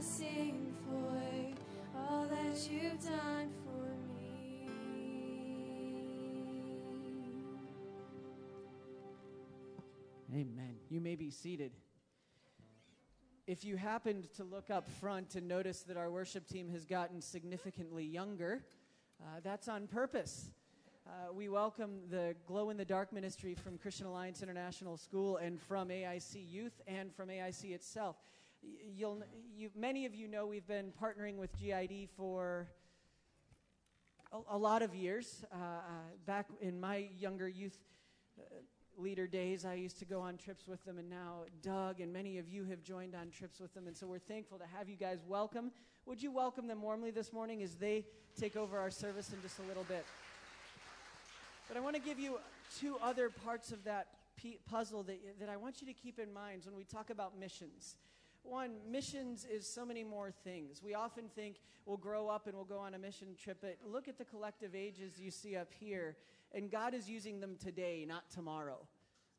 sing for all that you've done for me. Amen. You may be seated. If you happened to look up front and notice that our worship team has gotten significantly younger, uh, that's on purpose. Uh, we welcome the Glow in the Dark ministry from Christian Alliance International School and from AIC Youth and from AIC itself. You'll, you, many of you know we've been partnering with GID for a, a lot of years. Uh, uh, back in my younger youth uh, leader days, I used to go on trips with them, and now Doug and many of you have joined on trips with them, and so we're thankful to have you guys welcome. Would you welcome them warmly this morning as they take over our service in just a little bit? But I want to give you two other parts of that puzzle that, that I want you to keep in mind when we talk about missions. One, missions is so many more things. We often think we'll grow up and we'll go on a mission trip, but look at the collective ages you see up here, and God is using them today, not tomorrow.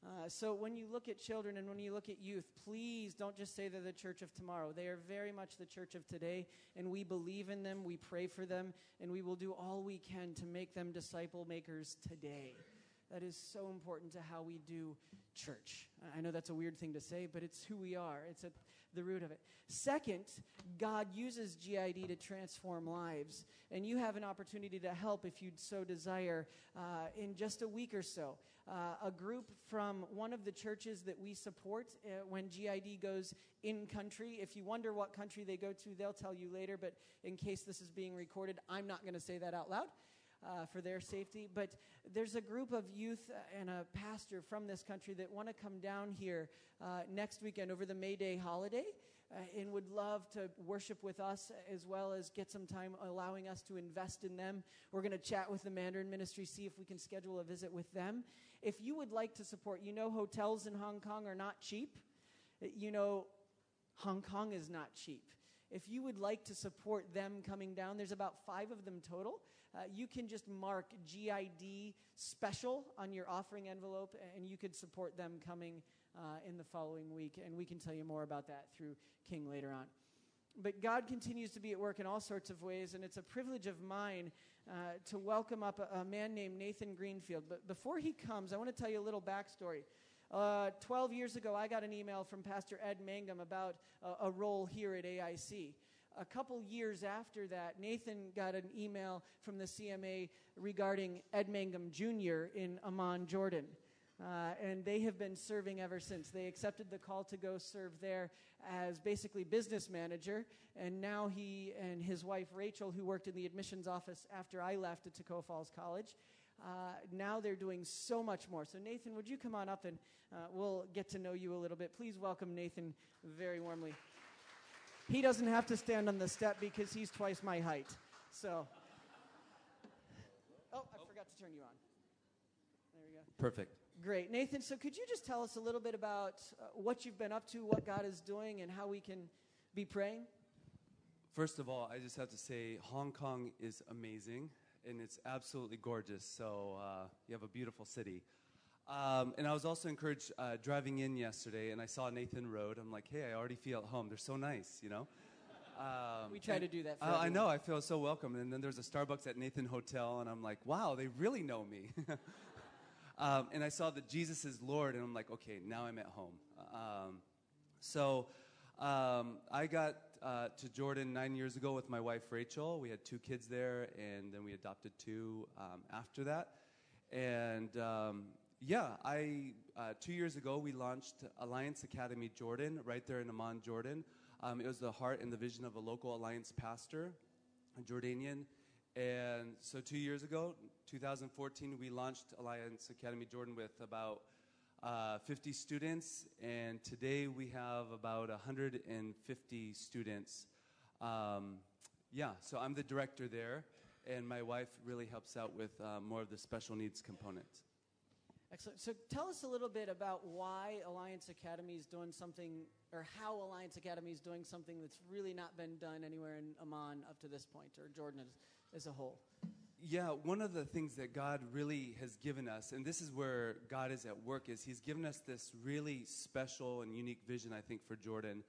Uh, so when you look at children and when you look at youth, please don't just say they're the church of tomorrow. They are very much the church of today, and we believe in them, we pray for them, and we will do all we can to make them disciple makers today. That is so important to how we do church. I know that's a weird thing to say, but it's who we are. It's at the root of it. Second, God uses GID to transform lives, and you have an opportunity to help if you'd so desire uh, in just a week or so. Uh, a group from one of the churches that we support uh, when GID goes in country. If you wonder what country they go to, they'll tell you later, but in case this is being recorded, I'm not going to say that out loud uh, for their safety. But there's a group of youth and a pastor from this country that want to come down here uh, next weekend over the May Day holiday. Uh, and would love to worship with us as well as get some time allowing us to invest in them. We're going to chat with the Mandarin Ministry, see if we can schedule a visit with them. If you would like to support, you know, hotels in Hong Kong are not cheap. You know, Hong Kong is not cheap. If you would like to support them coming down, there's about five of them total. Uh, you can just mark GID special on your offering envelope, and you could support them coming uh, in the following week. And we can tell you more about that through King later on. But God continues to be at work in all sorts of ways, and it's a privilege of mine uh, to welcome up a, a man named Nathan Greenfield. But before he comes, I want to tell you a little backstory. Uh, 12 years ago, I got an email from Pastor Ed Mangum about a, a role here at AIC. A couple years after that, Nathan got an email from the CMA regarding Ed Mangum Jr. in Amman, Jordan. Uh, and they have been serving ever since. They accepted the call to go serve there as basically business manager, and now he and his wife Rachel, who worked in the admissions office after I left at Toccoa Falls College, uh, now they're doing so much more. So, Nathan, would you come on up and uh, we'll get to know you a little bit? Please welcome Nathan very warmly. He doesn't have to stand on the step because he's twice my height. So, oh, I forgot to turn you on. There we go. Perfect. Great. Nathan, so could you just tell us a little bit about uh, what you've been up to, what God is doing, and how we can be praying? First of all, I just have to say Hong Kong is amazing and it's absolutely gorgeous. So uh, you have a beautiful city. Um, and I was also encouraged uh, driving in yesterday, and I saw Nathan Road. I'm like, hey, I already feel at home. They're so nice, you know. Um, We try and- to do that for Uh, I know. I feel so welcome. And then there's a Starbucks at Nathan Hotel, and I'm like, wow, they really know me. um, and I saw that Jesus is Lord, and I'm like, okay, now I'm at home. Um, so um, I got uh, to Jordan nine years ago with my wife Rachel. We had two kids there, and then we adopted two um, after that. And um, yeah, I uh, two years ago we launched Alliance Academy Jordan right there in Amman, Jordan. Um, it was the heart and the vision of a local Alliance pastor, a Jordanian. And so two years ago, 2014, we launched Alliance Academy Jordan with about uh, 50 students, and today we have about 150 students. Um, yeah, so I'm the director there, and my wife really helps out with uh, more of the special needs component. Excellent. So tell us a little bit about why Alliance Academy is doing something, or how Alliance Academy is doing something that's really not been done anywhere in Amman up to this point, or Jordan as, as a whole. Yeah, one of the things that God really has given us, and this is where God is at work, is He's given us this really special and unique vision, I think, for Jordan.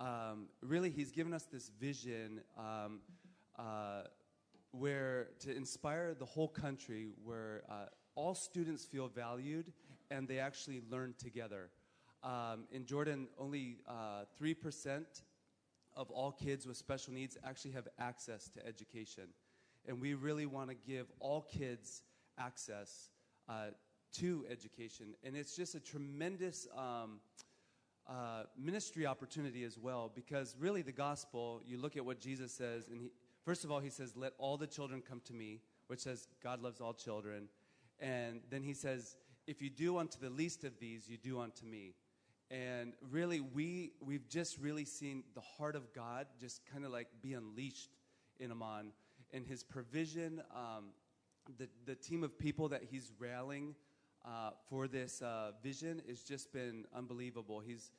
Um, really, He's given us this vision um, uh, where to inspire the whole country, where uh, all students feel valued and they actually learn together. Um, in Jordan, only uh, 3% of all kids with special needs actually have access to education. And we really want to give all kids access uh, to education. And it's just a tremendous um, uh, ministry opportunity as well because really the gospel, you look at what Jesus says, and he, first of all, he says, Let all the children come to me, which says God loves all children. And then he says, If you do unto the least of these, you do unto me. And really, we, we've just really seen the heart of God just kind of like be unleashed in Amman. And his provision, um, the, the team of people that he's rallying uh, for this uh, vision has just been unbelievable. He's,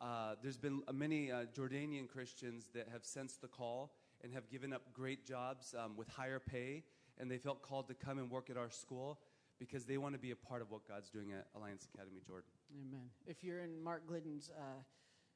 uh, there's been many uh, Jordanian Christians that have sensed the call and have given up great jobs um, with higher pay, and they felt called to come and work at our school because they want to be a part of what God's doing at Alliance Academy Jordan. Amen. If you're in Mark Glidden's uh,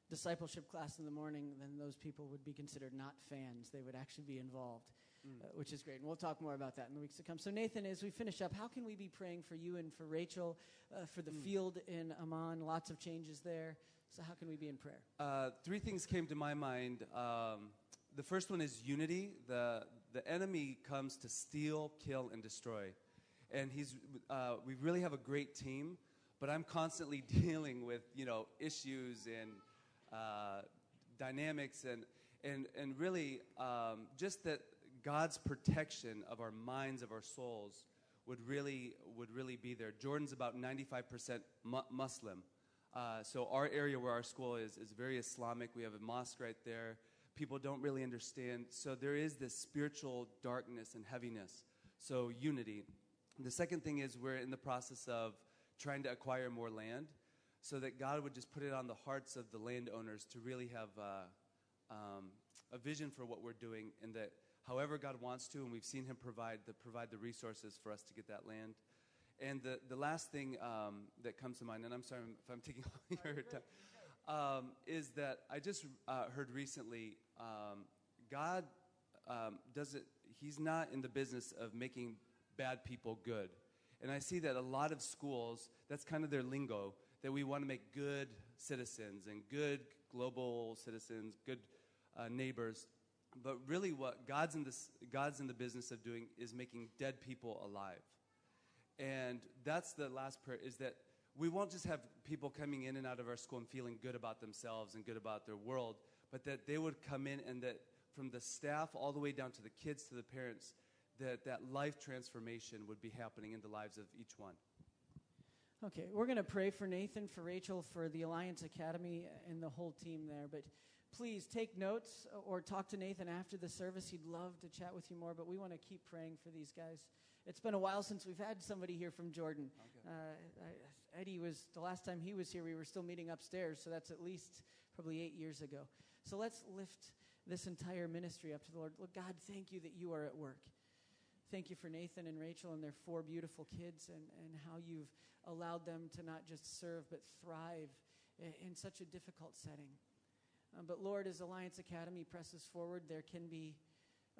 discipleship class in the morning, then those people would be considered not fans. They would actually be involved, Mm. uh, which is great. And we'll talk more about that in the weeks to come. So, Nathan, as we finish up, how can we be praying for you and for Rachel, uh, for the Mm. field in Amman? Lots of changes there. So, how can we be in prayer? Uh, three things came to my mind. Um, the first one is unity. The, the enemy comes to steal, kill, and destroy. And he's, uh, we really have a great team, but I'm constantly dealing with, you know, issues and uh, dynamics and, and, and really um, just that God's protection of our minds, of our souls, would really, would really be there. Jordan's about 95% mu- Muslim. Uh, so our area where our school is is very Islamic. We have a mosque right there. People don't really understand. So there is this spiritual darkness and heaviness. So unity. The second thing is we're in the process of trying to acquire more land, so that God would just put it on the hearts of the landowners to really have uh, um, a vision for what we're doing, and that however God wants to, and we've seen Him provide the provide the resources for us to get that land. And the, the last thing um, that comes to mind, and I'm sorry if I'm taking all your time, um, is that I just uh, heard recently um, God um, doesn't, He's not in the business of making bad people good. And I see that a lot of schools, that's kind of their lingo, that we want to make good citizens and good global citizens, good uh, neighbors. But really, what God's in, this, God's in the business of doing is making dead people alive. And that's the last prayer is that we won't just have people coming in and out of our school and feeling good about themselves and good about their world, but that they would come in and that from the staff all the way down to the kids to the parents, that that life transformation would be happening in the lives of each one. Okay, we're going to pray for Nathan, for Rachel, for the Alliance Academy, and the whole team there. But please take notes or talk to Nathan after the service. He'd love to chat with you more, but we want to keep praying for these guys. It's been a while since we've had somebody here from Jordan. Okay. Uh, I, Eddie was, the last time he was here, we were still meeting upstairs, so that's at least probably eight years ago. So let's lift this entire ministry up to the Lord. Look, God, thank you that you are at work. Thank you for Nathan and Rachel and their four beautiful kids and, and how you've allowed them to not just serve but thrive in, in such a difficult setting. Um, but Lord, as Alliance Academy presses forward, there can be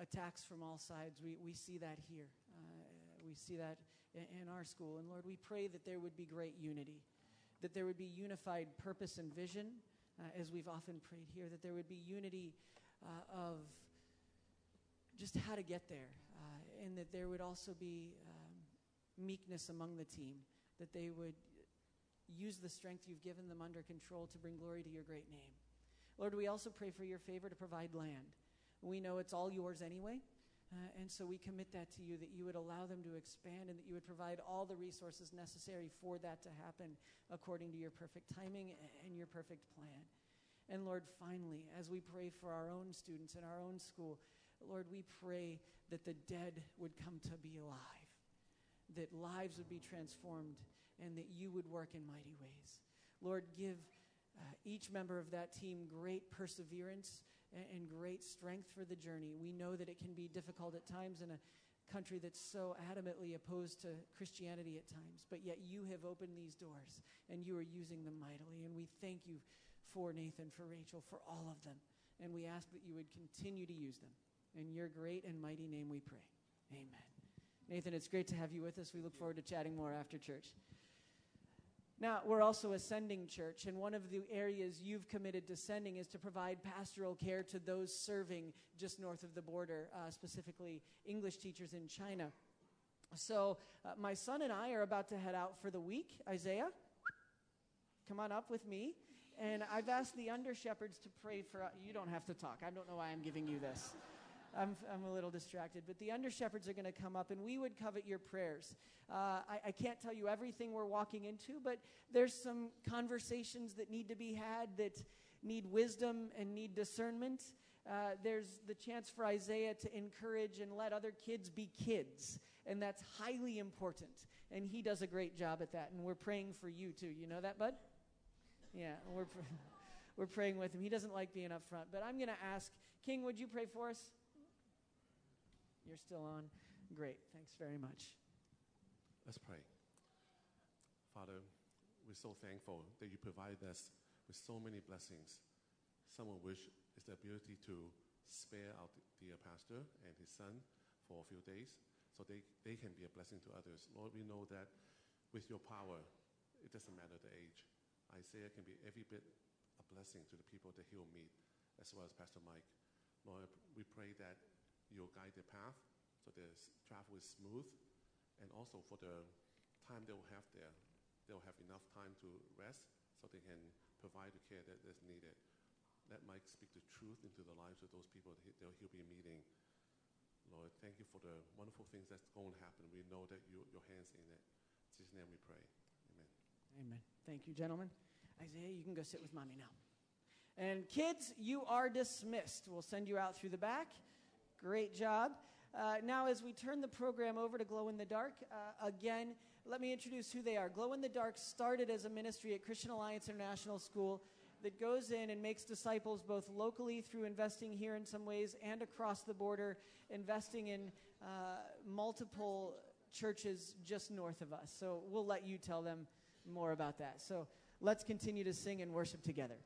attacks from all sides. We, we see that here. Uh, we see that in, in our school. And Lord, we pray that there would be great unity, that there would be unified purpose and vision, uh, as we've often prayed here, that there would be unity uh, of just how to get there, uh, and that there would also be um, meekness among the team, that they would use the strength you've given them under control to bring glory to your great name. Lord, we also pray for your favor to provide land. We know it's all yours anyway. Uh, and so we commit that to you that you would allow them to expand and that you would provide all the resources necessary for that to happen according to your perfect timing and your perfect plan. And Lord, finally, as we pray for our own students in our own school, Lord, we pray that the dead would come to be alive, that lives would be transformed, and that you would work in mighty ways. Lord, give uh, each member of that team great perseverance and, and great strength for the journey. We know that it can be difficult at times in a country that's so adamantly opposed to Christianity at times, but yet you have opened these doors and you are using them mightily. And we thank you for Nathan, for Rachel, for all of them. And we ask that you would continue to use them. In your great and mighty name we pray. Amen. Nathan, it's great to have you with us. We look forward to chatting more after church. Now, we're also a sending church, and one of the areas you've committed to sending is to provide pastoral care to those serving just north of the border, uh, specifically English teachers in China. So, uh, my son and I are about to head out for the week. Isaiah, come on up with me. And I've asked the under shepherds to pray for. Uh, you don't have to talk. I don't know why I'm giving you this. I'm, I'm a little distracted. But the under shepherds are going to come up, and we would covet your prayers. Uh, I, I can't tell you everything we're walking into, but there's some conversations that need to be had that need wisdom and need discernment. Uh, there's the chance for Isaiah to encourage and let other kids be kids, and that's highly important. And he does a great job at that, and we're praying for you too. You know that, bud? Yeah, we're, we're praying with him. He doesn't like being up front, but I'm going to ask King, would you pray for us? You're still on? Great. Thanks very much. Let's pray. Father, we're so thankful that you provide us with so many blessings, some of which is the ability to spare our dear pastor and his son for a few days so they, they can be a blessing to others. Lord, we know that with your power, it doesn't matter the age. Isaiah can be every bit a blessing to the people that he'll meet, as well as Pastor Mike. Lord, we pray that you'll guide their path so the travel is smooth. And also for the time they will have there, they'll have enough time to rest so they can provide the care that is needed. Let Mike speak the truth into the lives of those people that he'll be meeting. Lord, thank you for the wonderful things that's going to happen. We know that you, your hand's in it. In Jesus' name we pray. Amen. Amen. Thank you, gentlemen. Isaiah, you can go sit with mommy now. And kids, you are dismissed. We'll send you out through the back. Great job. Uh, now, as we turn the program over to Glow in the Dark, uh, again, let me introduce who they are. Glow in the Dark started as a ministry at Christian Alliance International School that goes in and makes disciples both locally through investing here in some ways and across the border, investing in uh, multiple churches just north of us. So we'll let you tell them more about that. So let's continue to sing and worship together.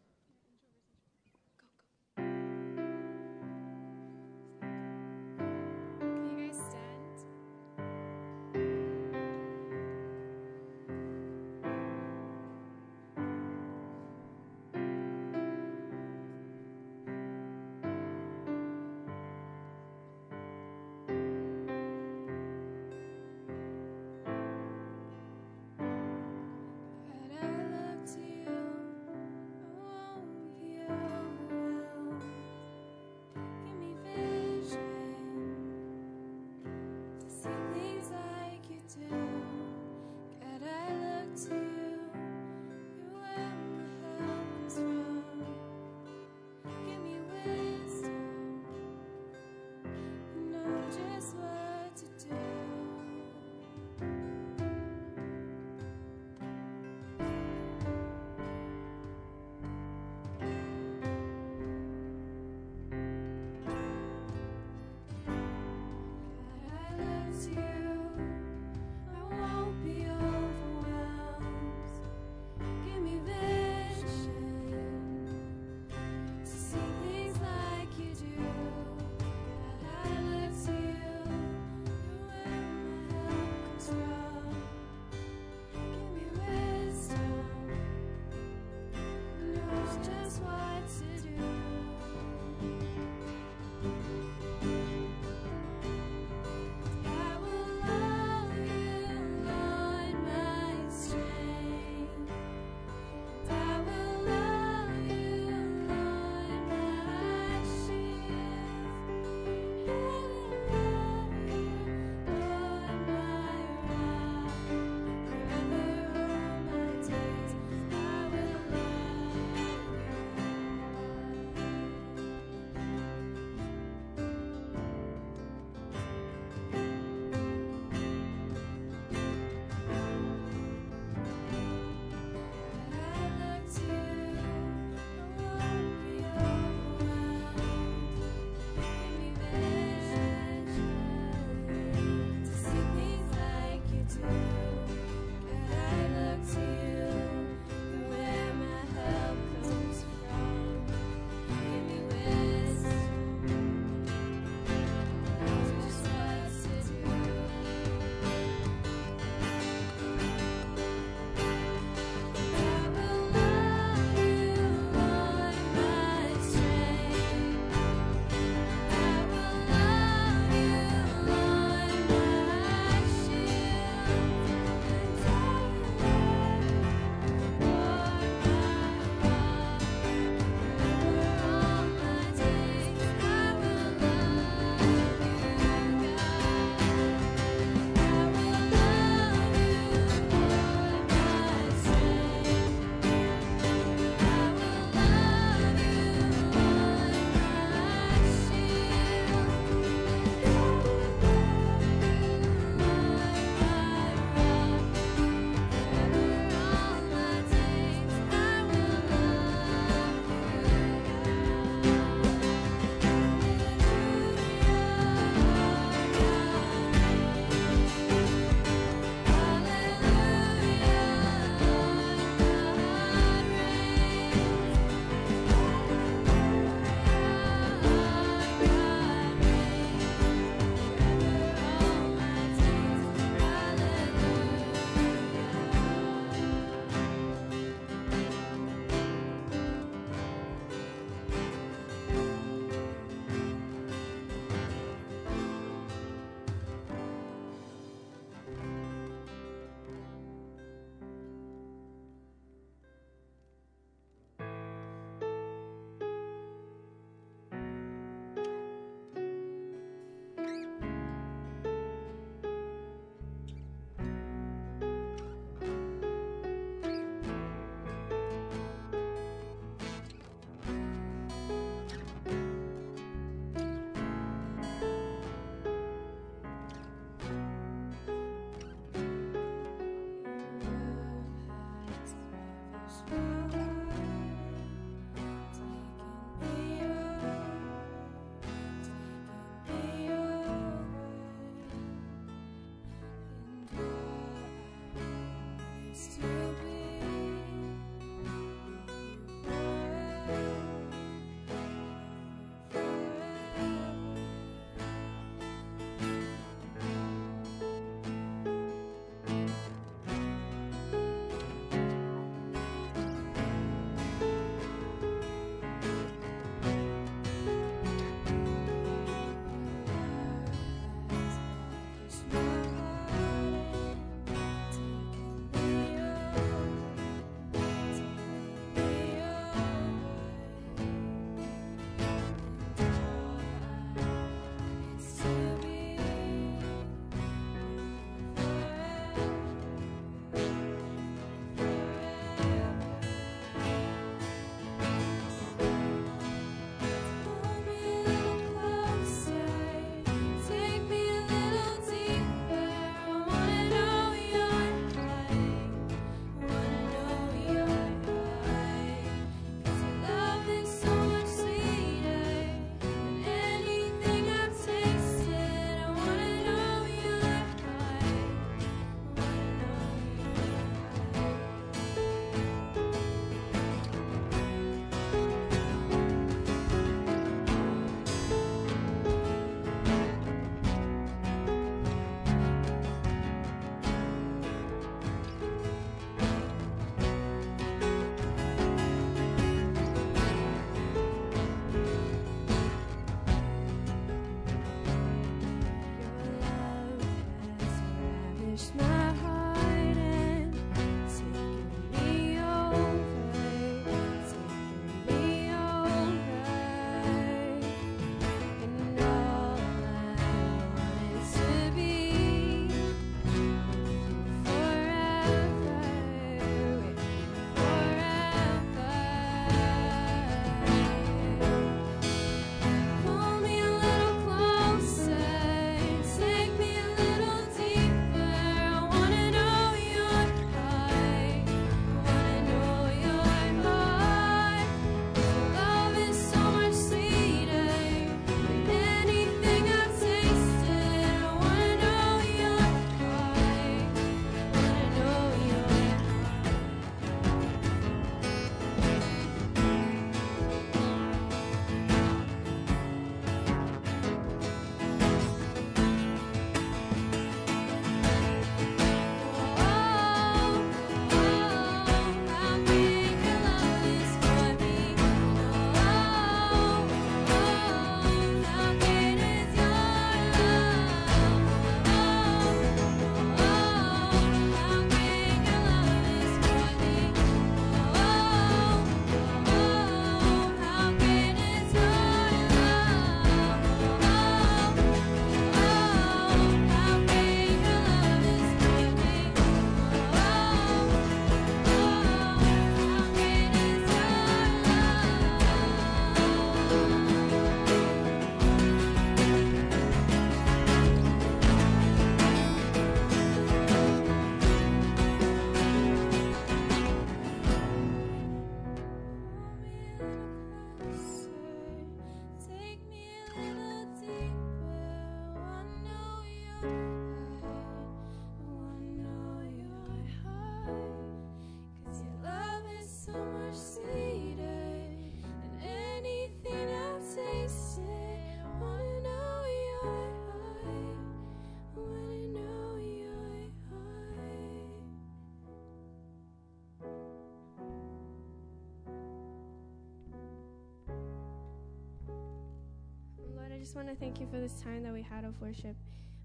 Just want to thank you for this time that we had of worship.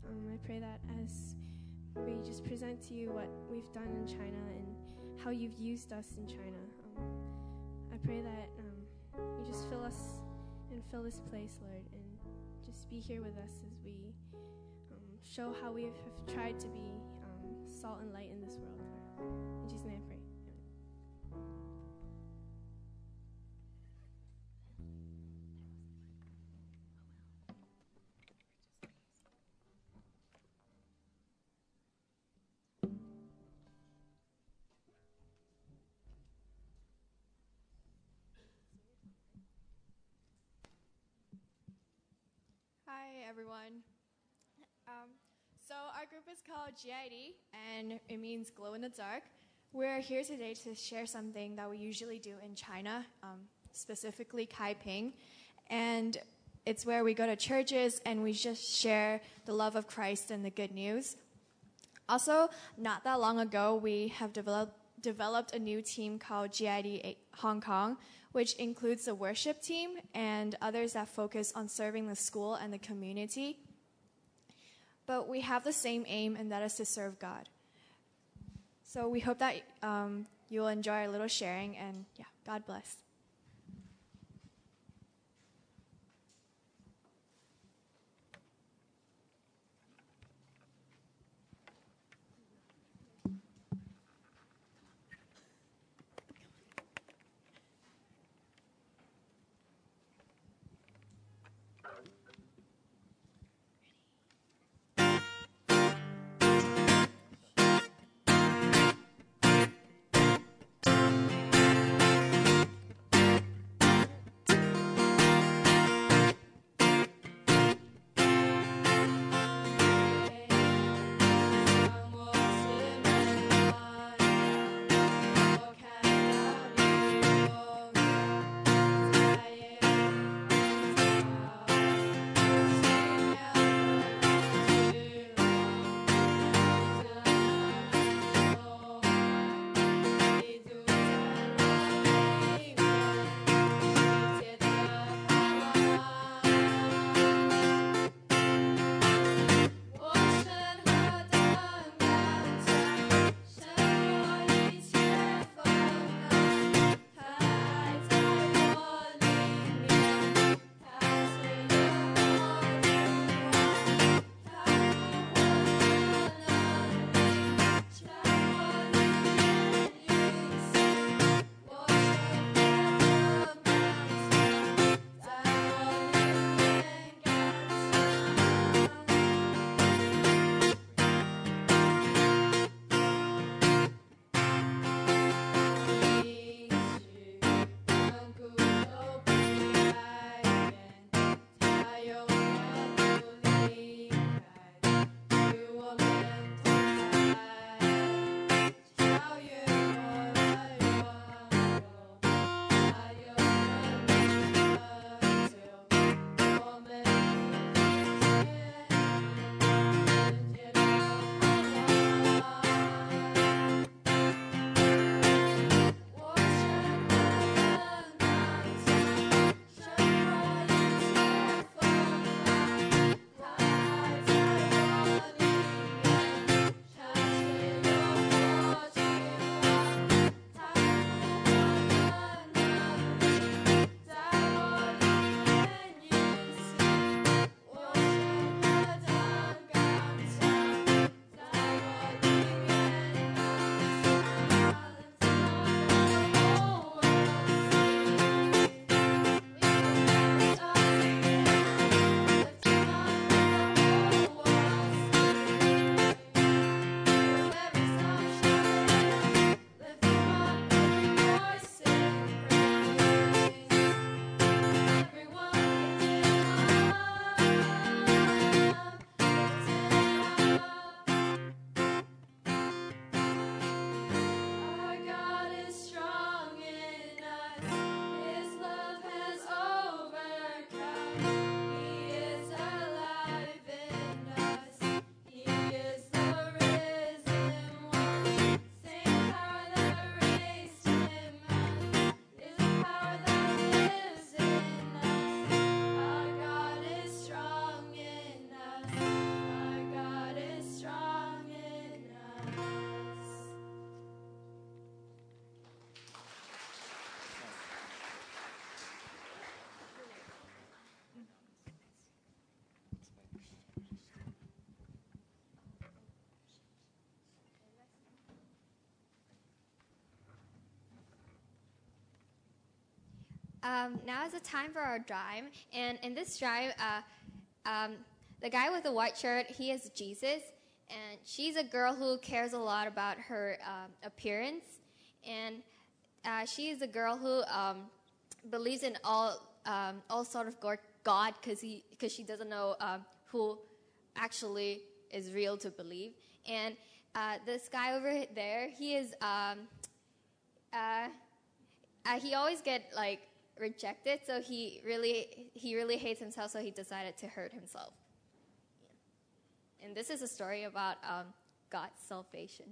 Um, I pray that as we just present to you what we've done in China and how you've used us in China, um, I pray that um, you just fill us and fill this place, Lord, and just be here with us as we um, show how we have tried to be um, salt and light in this world. In Jesus' name everyone. Um, so, our group is called GID, and it means glow in the dark. We're here today to share something that we usually do in China, um, specifically Kaiping. And it's where we go to churches and we just share the love of Christ and the good news. Also, not that long ago, we have developed, developed a new team called GID Hong Kong, which includes the worship team and others that focus on serving the school and the community. But we have the same aim, and that is to serve God. So we hope that um, you will enjoy our little sharing, and yeah, God bless. Um, now is the time for our drive, and in this drive, uh, um, the guy with the white shirt, he is Jesus, and she's a girl who cares a lot about her um, appearance, and uh, she is a girl who um, believes in all um, all sort of God because he because she doesn't know um, who actually is real to believe, and uh, this guy over there, he is uh, uh, he always get like rejected, so he really he really hates himself, so he decided to hurt himself. And this is a story about um, God's salvation.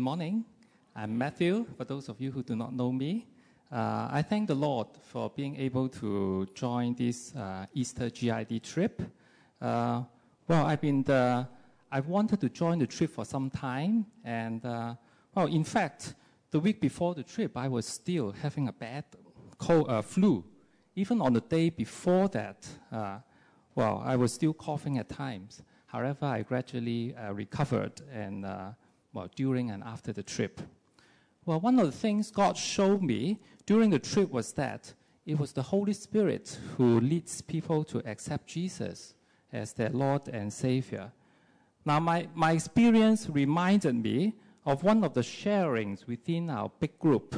Good morning. I'm Matthew, for those of you who do not know me. Uh, I thank the Lord for being able to join this uh, Easter GID trip. Uh, well, I've been the, I've wanted to join the trip for some time, and uh, well, in fact, the week before the trip, I was still having a bad cold, uh, flu. Even on the day before that, uh, well, I was still coughing at times. However, I gradually recovered and well, during and after the trip. Well, one of the things God showed me during the trip was that it was the Holy Spirit who leads people to accept Jesus as their Lord and Savior. Now, my, my experience reminded me of one of the sharings within our big group.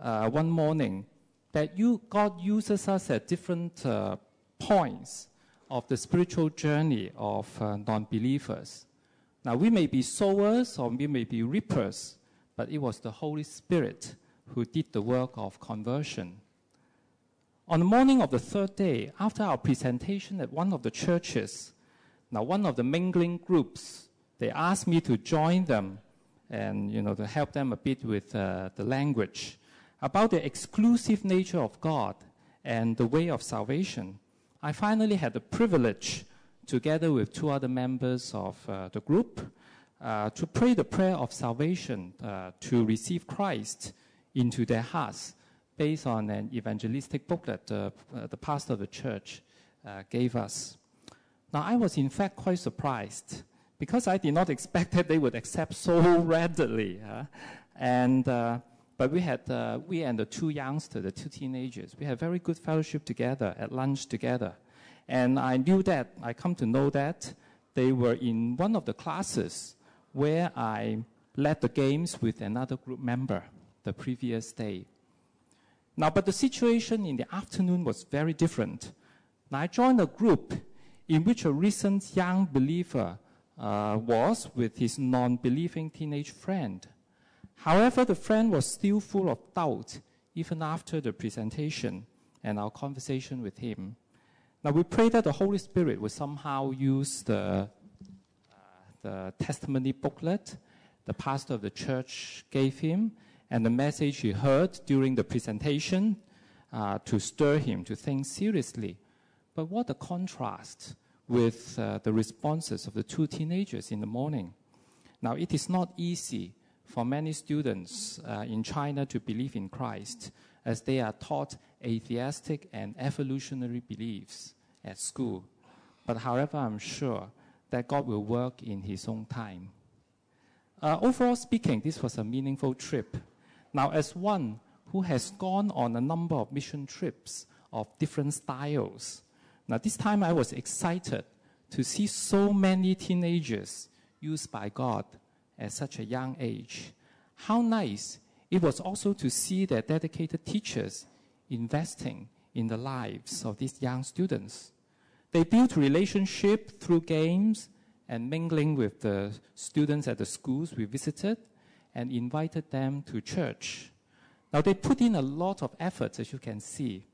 Uh, one morning, that you, God uses us at different uh, points of the spiritual journey of uh, non believers. Now, we may be sowers or we may be reapers, but it was the Holy Spirit who did the work of conversion. On the morning of the third day, after our presentation at one of the churches, now one of the mingling groups, they asked me to join them and you know to help them a bit with uh, the language about the exclusive nature of God and the way of salvation. I finally had the privilege, together with two other members of uh, the group, uh, to pray the prayer of salvation uh, to receive Christ into their hearts based on an evangelistic booklet uh, the pastor of the church gave us. Now, I was in fact quite surprised because I did not expect that they would accept so readily. and uh, but we had uh, we and the two youngsters, the two teenagers, we had very good fellowship together at lunch together, and I knew that I come to know that they were in one of the classes where I led the games with another group member the previous day. Now, but the situation in the afternoon was very different. Now, I joined a group in which a recent young believer uh, was with his non believing teenage friend. However, the friend was still full of doubt even after the presentation and our conversation with him. Now, we pray that the Holy Spirit will somehow use the, uh, the testimony booklet the pastor of the church gave him and the message he heard during the presentation uh, to stir him to think seriously. But what a contrast with uh, the responses of the two teenagers in the morning. Now, it is not easy for many students uh, in China to believe in Christ as they are taught atheistic and evolutionary beliefs at school. But however, I'm sure that God will work in His own time. Uh, overall speaking, this was a meaningful trip. Now, as one who has gone on a number of mission trips of different styles, now, this time I was excited to see so many teenagers used by God at such a young age. How nice it was also to see their dedicated teachers investing in the lives of these young students. They built relationship through games and mingling with the students at the schools we visited and invited them to church. Now they put in a lot of effort, as you can see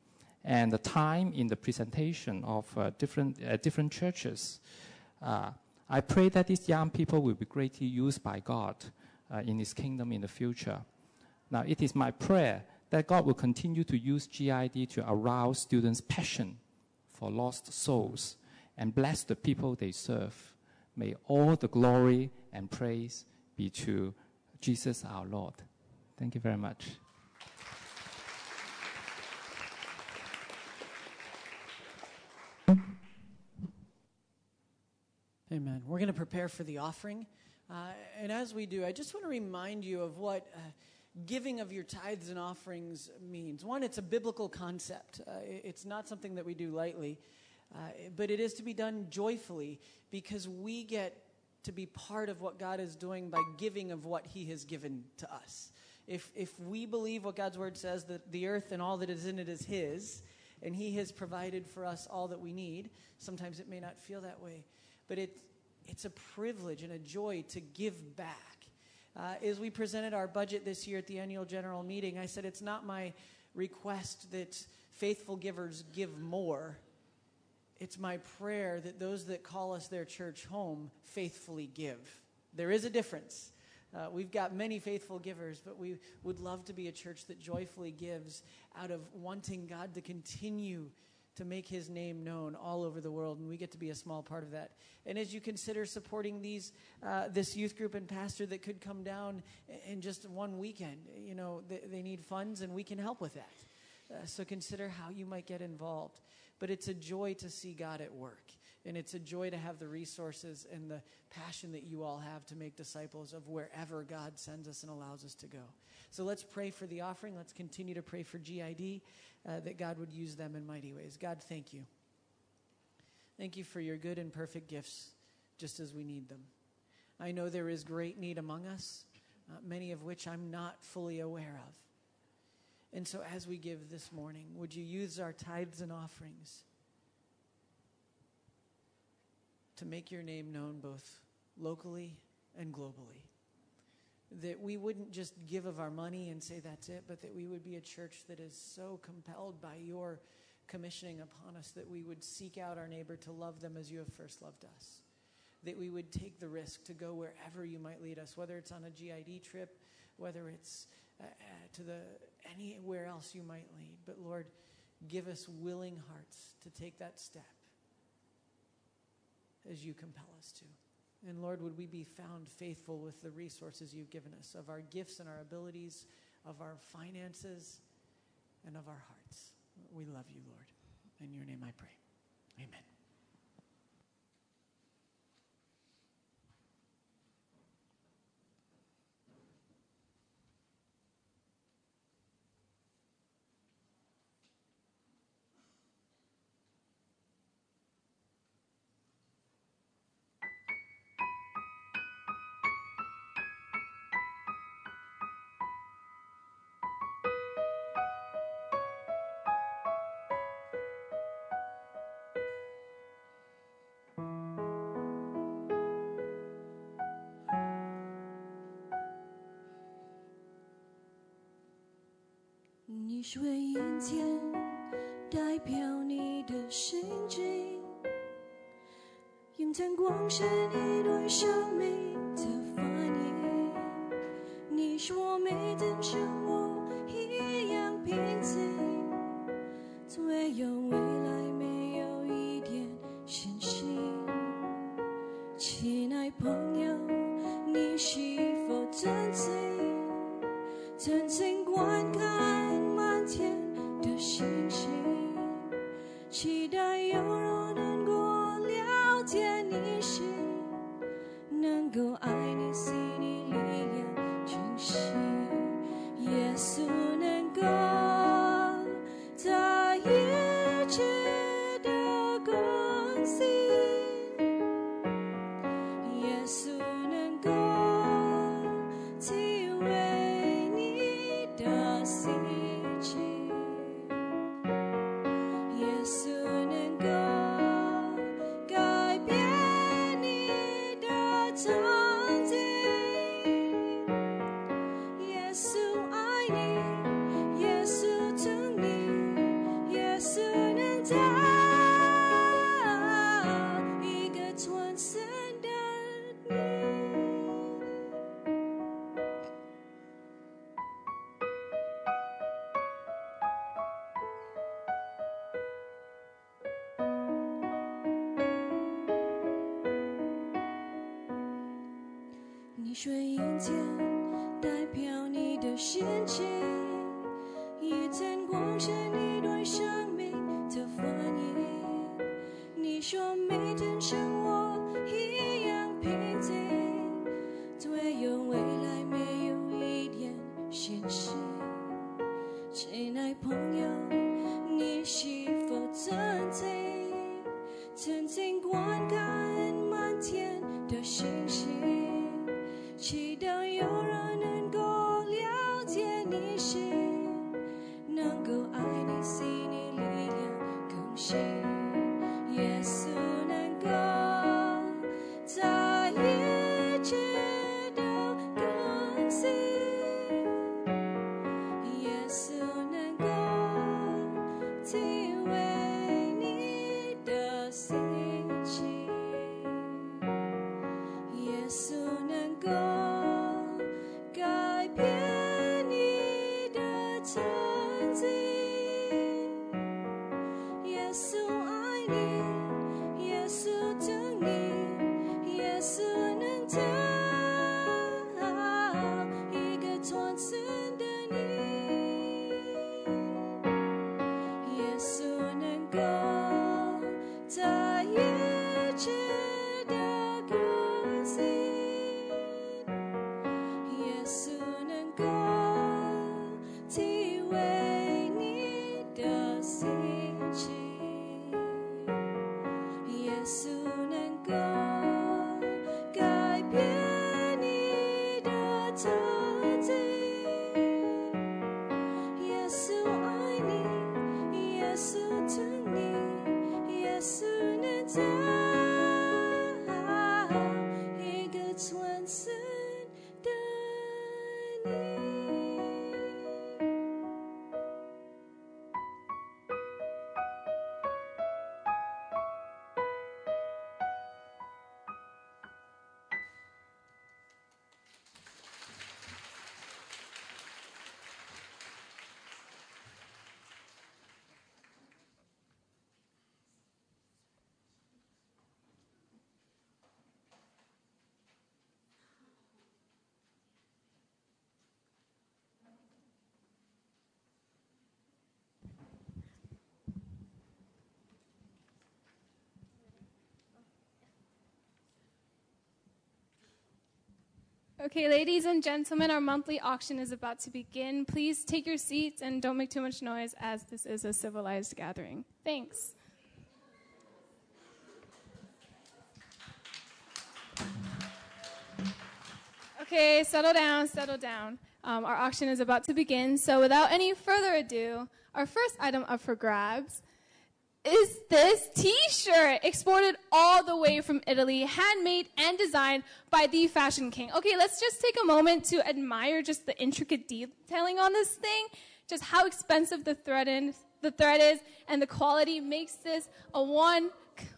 and the time in the presentation of uh, different, uh, different churches. Uh, I pray that these young people will be greatly used by God uh, in His kingdom in the future. Now, it is my prayer that God will continue to use GID to arouse students' passion for lost souls and bless the people they serve. May all the glory and praise be to Jesus our Lord. Thank you very much. Amen. We're going to prepare for the offering. Uh, and as we do, I just want to remind you of what uh, giving of your tithes and offerings means. One, it's a biblical concept, uh, it's not something that we do lightly, uh, but it is to be done joyfully because we get to be part of what God is doing by giving of what He has given to us. If, if we believe what God's word says, that the earth and all that is in it is His, and He has provided for us all that we need, sometimes it may not feel that way but it, it's a privilege and a joy to give back. Uh, as we presented our budget this year at the annual general meeting, I said it's not my request that faithful givers give more. It's my prayer that those that call us their church home faithfully give. There is a difference. Uh, we've got many faithful givers, but we would love to be a church that joyfully gives out of wanting God to continue to make his name known all over the world, and we get to be a small part of that. And as you consider supporting these, uh, this youth group and pastor that could come down in just one weekend, you know, they, they need funds, and we can help with that. Uh, so consider how you might get involved. But it's a joy to see God at work. And it's a joy to have the resources and the passion that you all have to make disciples of wherever God sends us and allows us to go. So let's pray for the offering. Let's continue to pray for GID uh, that God would use them in mighty ways. God, thank you. Thank you for your good and perfect gifts, just as we need them. I know there is great need among us, uh, many of which I'm not fully aware of. And so, as we give this morning, would you use our tithes and offerings to make your name known both locally and globally? That we wouldn't just give of our money and say that's it, but that we would be a church that is so compelled by your commissioning upon us that we would seek out our neighbor to love them as you have first loved us. That we would take the risk to go wherever you might lead us, whether it's on a GID trip, whether it's uh, uh, to the anywhere else you might lead. But Lord, give us willing hearts to take that step as you compel us to. And Lord, would we be found faithful with the resources you've given us of our gifts and our abilities, of our finances, and of our hearts. We love you, Lord. In your name I pray. Amen. 你说眼前代表你的心境，眼前光是你的生命期待 to Okay, ladies and gentlemen, our monthly auction is about to begin. Please take your seats and don't make too much noise as this is a civilized gathering. Thanks. Okay, settle down, settle down. Um, our auction is about to begin, so without any further ado, our first item up for grabs is this t-shirt exported all the way from Italy, handmade and designed by the fashion king. Okay, let's just take a moment to admire just the intricate detailing on this thing, just how expensive the thread is, the thread is, and the quality makes this a one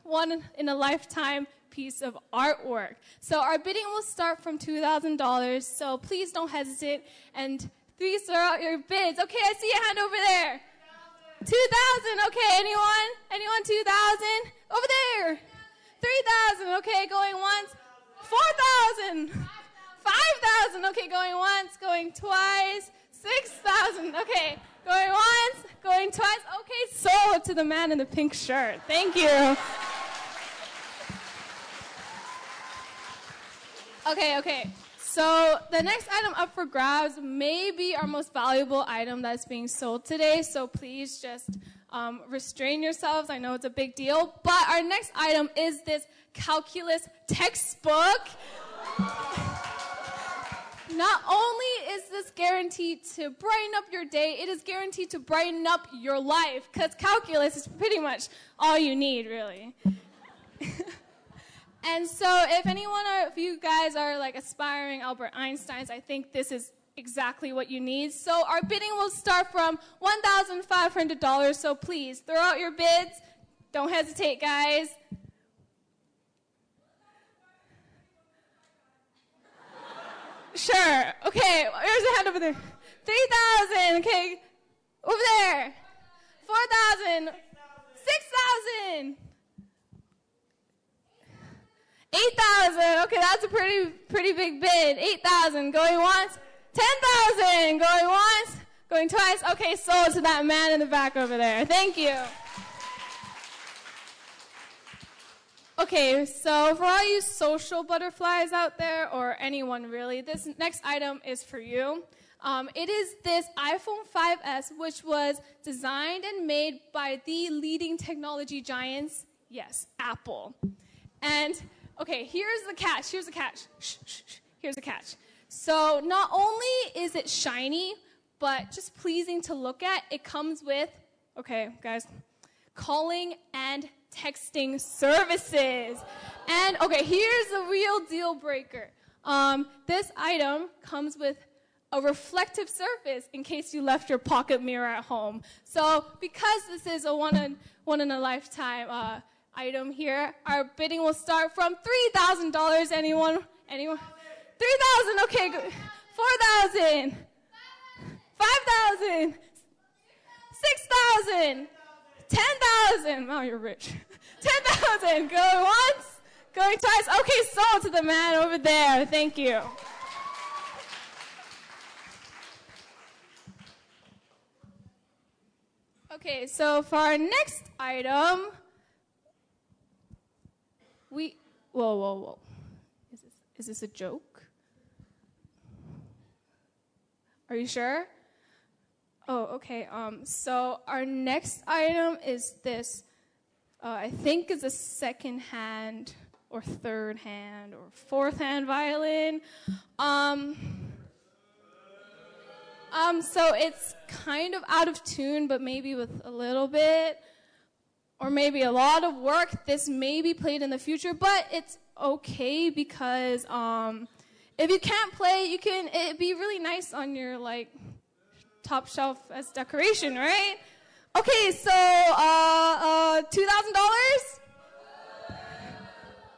one in a lifetime piece of artwork. So our bidding will start from $2,000, so please don't hesitate and please throw out your bids. Okay, I see a hand over there. 2,000. Okay, anyone? Anyone 2,000? Over there. 3,000. Okay, going once. 4,000. 5,000. Okay, going once, going twice. 6,000. Okay, going once, going twice. Okay, so to the man in the pink shirt. Thank you. Okay, okay. So the next item up for grabs may be our most valuable item that's being sold today. So please just um, restrain yourselves. I know it's a big deal. But our next item is this calculus textbook. Not only is this guaranteed to brighten up your day, it is guaranteed to brighten up your life because calculus is pretty much all you need, really. And so, if anyone of you guys are like aspiring Albert Einsteins, I think this is exactly what you need. So, our bidding will start from $1,500. So, please throw out your bids. Don't hesitate, guys. Sure. Okay, there's a hand over there. 3,000. Okay, over there. 4,000. 6,000. 8,000. Okay, that's a pretty, pretty big bid. 8,000. Going once. 10,000. Going once. Going twice. Okay, sold to that man in the back over there. Thank you. Okay, so for all you social butterflies out there, or anyone really, this next item is for you. Um, it is this iPhone 5S, which was designed and made by the leading technology giants, yes, Apple. And okay, here's the catch. Here's the catch. Shh, shh, shh. Here's the catch. So not only is it shiny, but just pleasing to look at, it comes with, okay, guys, calling and texting services. And okay, here's the real deal breaker. Um, this item comes with a reflective surface in case you left your pocket mirror at home. So because this is a one in, one in a lifetime uh, item here. Our bidding will start from $3,000. Anyone? Anyone? 3,000. Okay. Good. 4,000. 5,000. 6,000. 10,000. Wow, you're rich. 10,000. Going once. Going twice. Okay, sold to the man over there. Thank you. Okay, so for our next item, we whoa whoa whoa. Is this is this a joke? Are you sure? Oh, okay. Um, so our next item is this. Uh, I think is a second hand or third hand or fourth hand violin. Um, um, so it's kind of out of tune, but maybe with a little bit or maybe a lot of work. This may be played in the future, but it's okay because um, if you can't play, you can. It'd be really nice on your like top shelf as decoration, right? Okay, so uh, uh, two thousand dollars.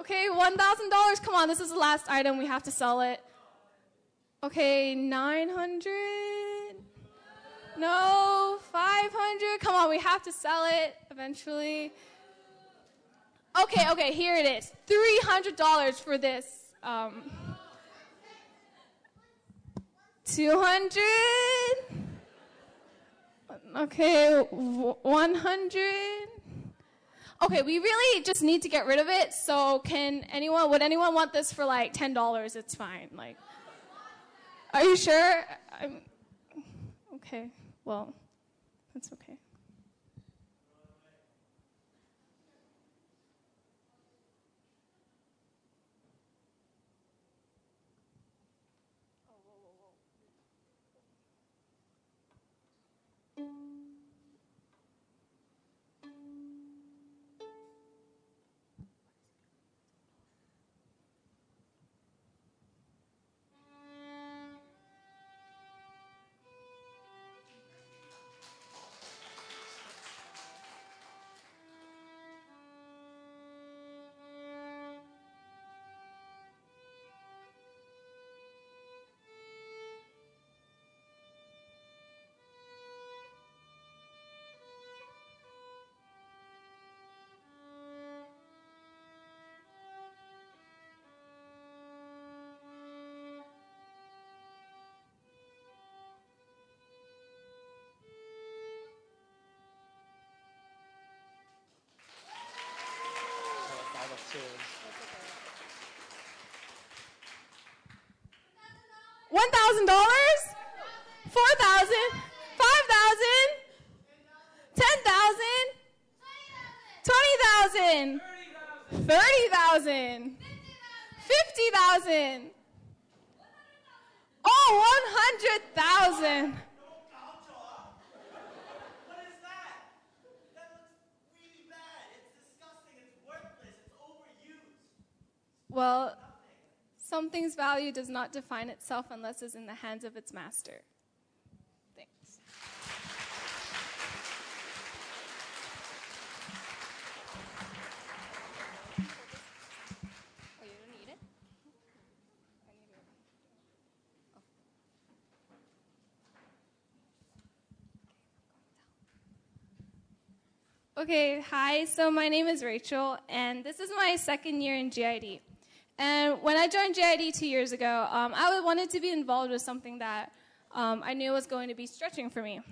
Okay, one thousand dollars. Come on, this is the last item. We have to sell it. Okay, nine hundred. No, 500. Come on, we have to sell it eventually. Okay, okay, here it is. $300 for this. Um, 200. Okay, 100. Okay, we really just need to get rid of it. So, can anyone, would anyone want this for like $10? It's fine. Like, Are you sure? I'm, okay, well, that's okay. Fifty thousand? Oh, one hundred thousand. Well, something's value does not define itself unless it's in the hands of its master. Thanks. Oh, you don't need it? Okay, hi. So my name is Rachel, and this is my second year in GID. And when I joined GID two years ago, um, I wanted to be involved with something that um, I knew was going to be stretching for me.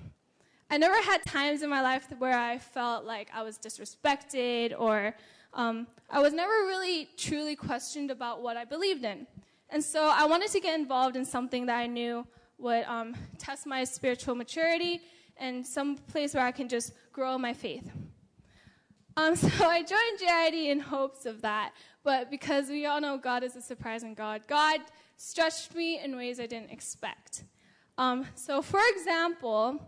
I never had times in my life where I felt like I was disrespected or um, I was never really truly questioned about what I believed in. And so I wanted to get involved in something that I knew would um, test my spiritual maturity and some place where I can just grow my faith. Um, so I joined GID in hopes of that, but because we all know God is a surprising God, God stretched me in ways I didn't expect. Um, so, for example,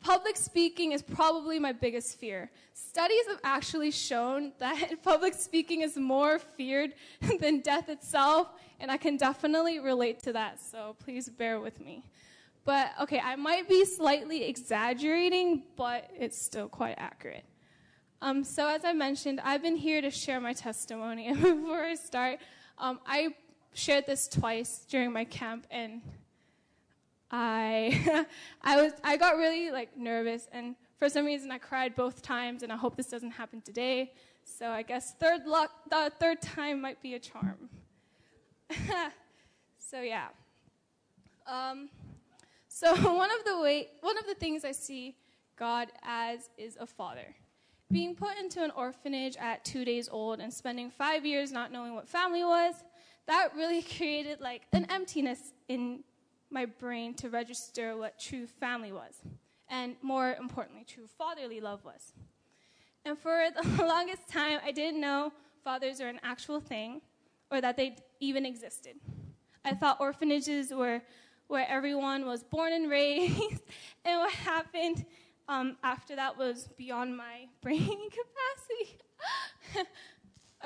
public speaking is probably my biggest fear. Studies have actually shown that public speaking is more feared than death itself, and I can definitely relate to that, so please bear with me. But okay, I might be slightly exaggerating, but it's still quite accurate. Um, so, as I mentioned, I've been here to share my testimony. And before I start, um, I shared this twice during my camp, and I, I was, I got really like nervous, and for some reason, I cried both times. And I hope this doesn't happen today. So, I guess third luck, the third time might be a charm. so, yeah. Um, so one of the way, one of the things I see God as is a father. Being put into an orphanage at two days old and spending five years not knowing what family was, that really created like an emptiness in my brain to register what true family was. And more importantly, true fatherly love was. And for the longest time, I didn't know fathers are an actual thing or that they even existed. I thought orphanages were where everyone was born and raised, and what happened um, after that was beyond my brain capacity.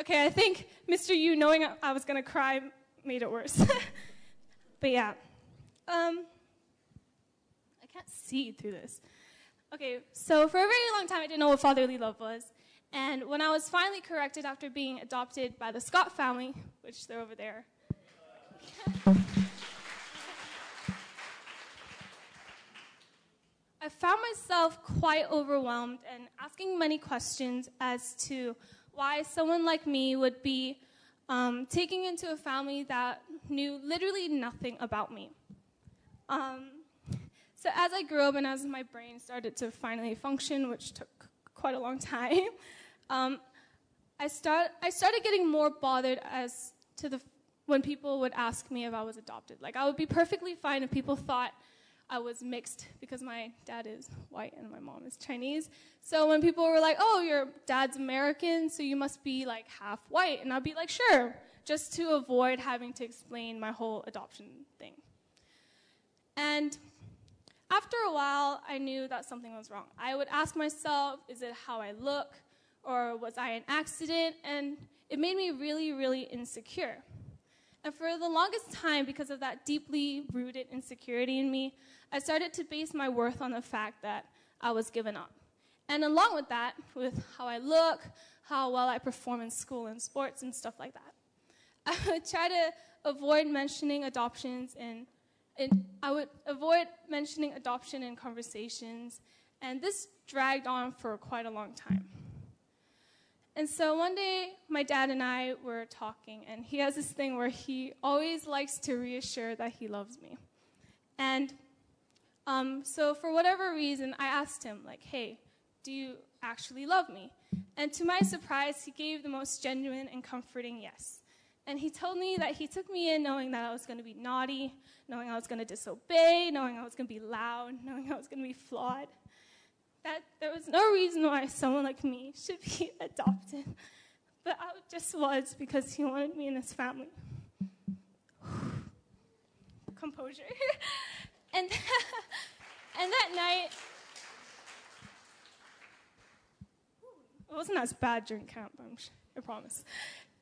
okay, I think Mr. Yu knowing I was going to cry made it worse. but yeah. Um, I can't see through this. Okay, so for a very long time I didn't know what fatherly love was. And when I was finally corrected after being adopted by the Scott family, which they're over there, I found myself quite overwhelmed and asking many questions as to why someone like me would be um, taking into a family that knew literally nothing about me. Um, so as I grew up and as my brain started to finally function, which took quite a long time, um, I, start, I started getting more bothered as to the when people would ask me if I was adopted. Like, I would be perfectly fine if people thought I was mixed because my dad is white and my mom is Chinese. So when people were like, oh, your dad's American, so you must be like half white. And I'd be like, sure, just to avoid having to explain my whole adoption thing. And after a while, I knew that something was wrong. I would ask myself, is it how I look? Or was I an accident? And it made me really, really insecure. And for the longest time, because of that deeply rooted insecurity in me, I started to base my worth on the fact that I was given up. And along with that, with how I look, how well I perform in school and sports and stuff like that, I would try to avoid mentioning adoptions and, I would avoid mentioning adoption in conversations. And this dragged on for quite a long time. And so one day, my dad and I were talking, and he has this thing where he always likes to reassure that he loves me. And um, so, for whatever reason, I asked him, like, hey, do you actually love me? And to my surprise, he gave the most genuine and comforting yes. And he told me that he took me in knowing that I was going to be naughty, knowing I was going to disobey, knowing I was going to be loud, knowing I was going to be flawed. That there was no reason why someone like me should be adopted. But I just was because he wanted me in his family. Composure. and, and that night, it wasn't as bad during camp, I promise.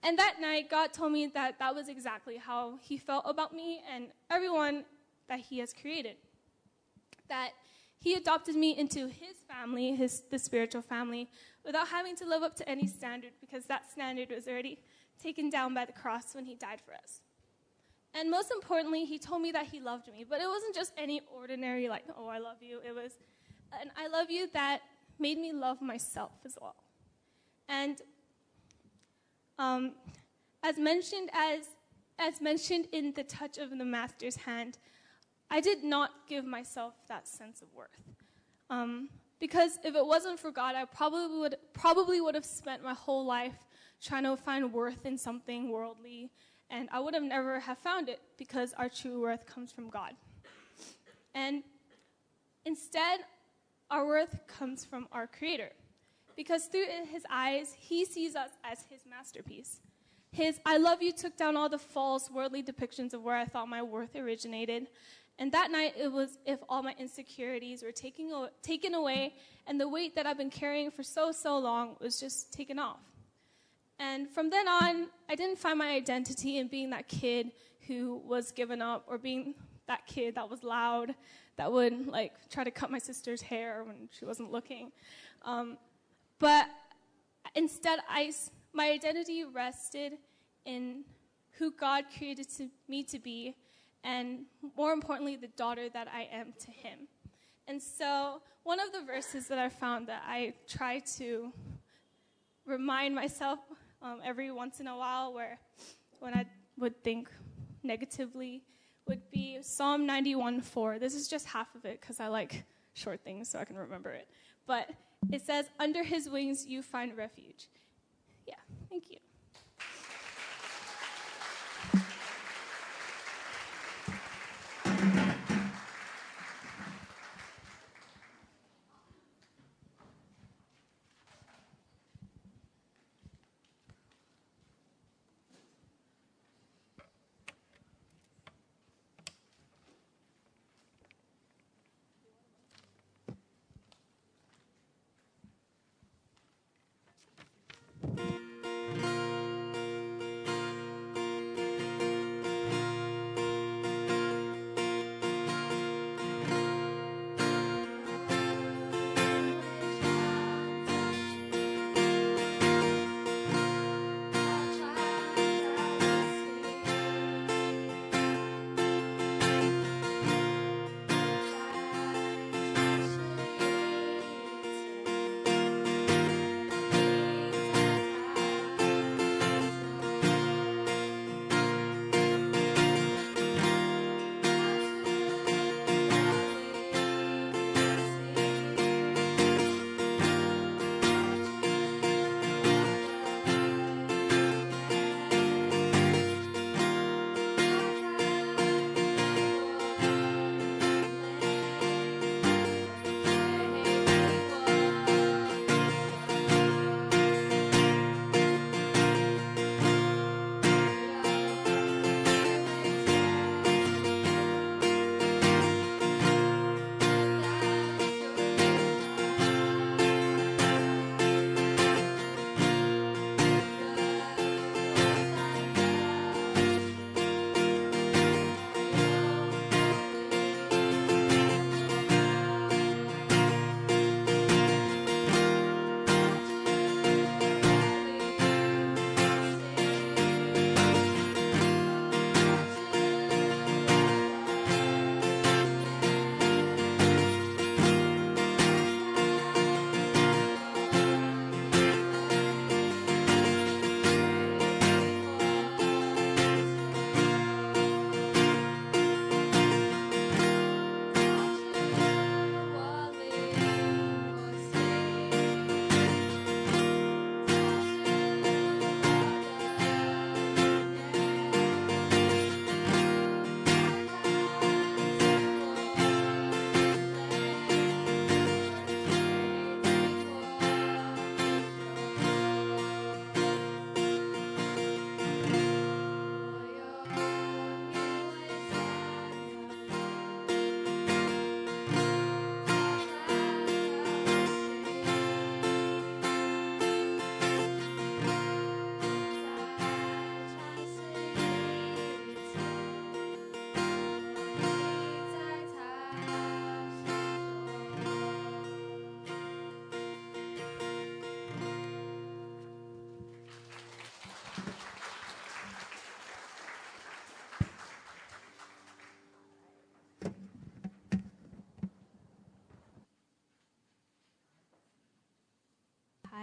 And that night, God told me that that was exactly how He felt about me and everyone that He has created. That He adopted me into His family, his, the spiritual family, without having to live up to any standard because that standard was already taken down by the cross when He died for us. And most importantly, He told me that He loved me. But it wasn't just any ordinary, like, oh, I love you. It was an I love you that made me love myself as well. And um, as mentioned as as mentioned in the touch of the master's hand, I did not give myself that sense of worth. Um, because if it wasn't for God, I probably would probably would have spent my whole life trying to find worth in something worldly, and I would have never have found it because our true worth comes from God. And instead, our worth comes from our Creator because through his eyes, he sees us as his masterpiece. His I love you took down all the false worldly depictions of where I thought my worth originated. And that night, it was if all my insecurities were taking, taken away, and the weight that I've been carrying for so, so long was just taken off. And from then on, I didn't find my identity in being that kid who was given up or being that kid that was loud, that would like try to cut my sister's hair when she wasn't looking. Um, but instead, I, my identity rested in who God created to, me to be, and more importantly, the daughter that I am to Him. And so, one of the verses that I found that I try to remind myself um, every once in a while, where when I would think negatively, would be Psalm 91 4. This is just half of it because I like short things so I can remember it. But it says, Under his wings you find refuge. Yeah, thank you.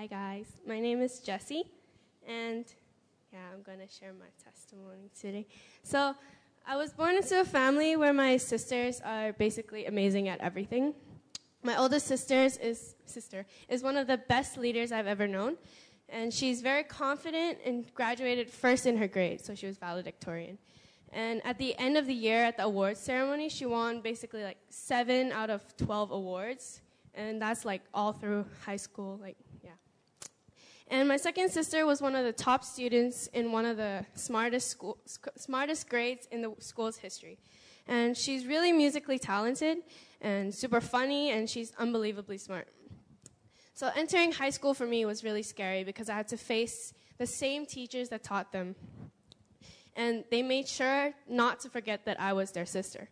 Guys. My name is Jessie, and yeah, I'm going to share my testimony today. So, I was born into a family where my sisters are basically amazing at everything. My oldest sister's is sister is one of the best leaders I've ever known, and she's very confident and graduated first in her grade, so she was valedictorian. And at the end of the year at the awards ceremony, she won basically like seven out of 12 awards. And that's like all through high school, like. And my second sister was one of the top students in one of the smartest, school, sc- smartest grades in the school's history. And she's really musically talented and super funny, and she's unbelievably smart. So entering high school for me was really scary because I had to face the same teachers that taught them and they made sure not to forget that I was their sister.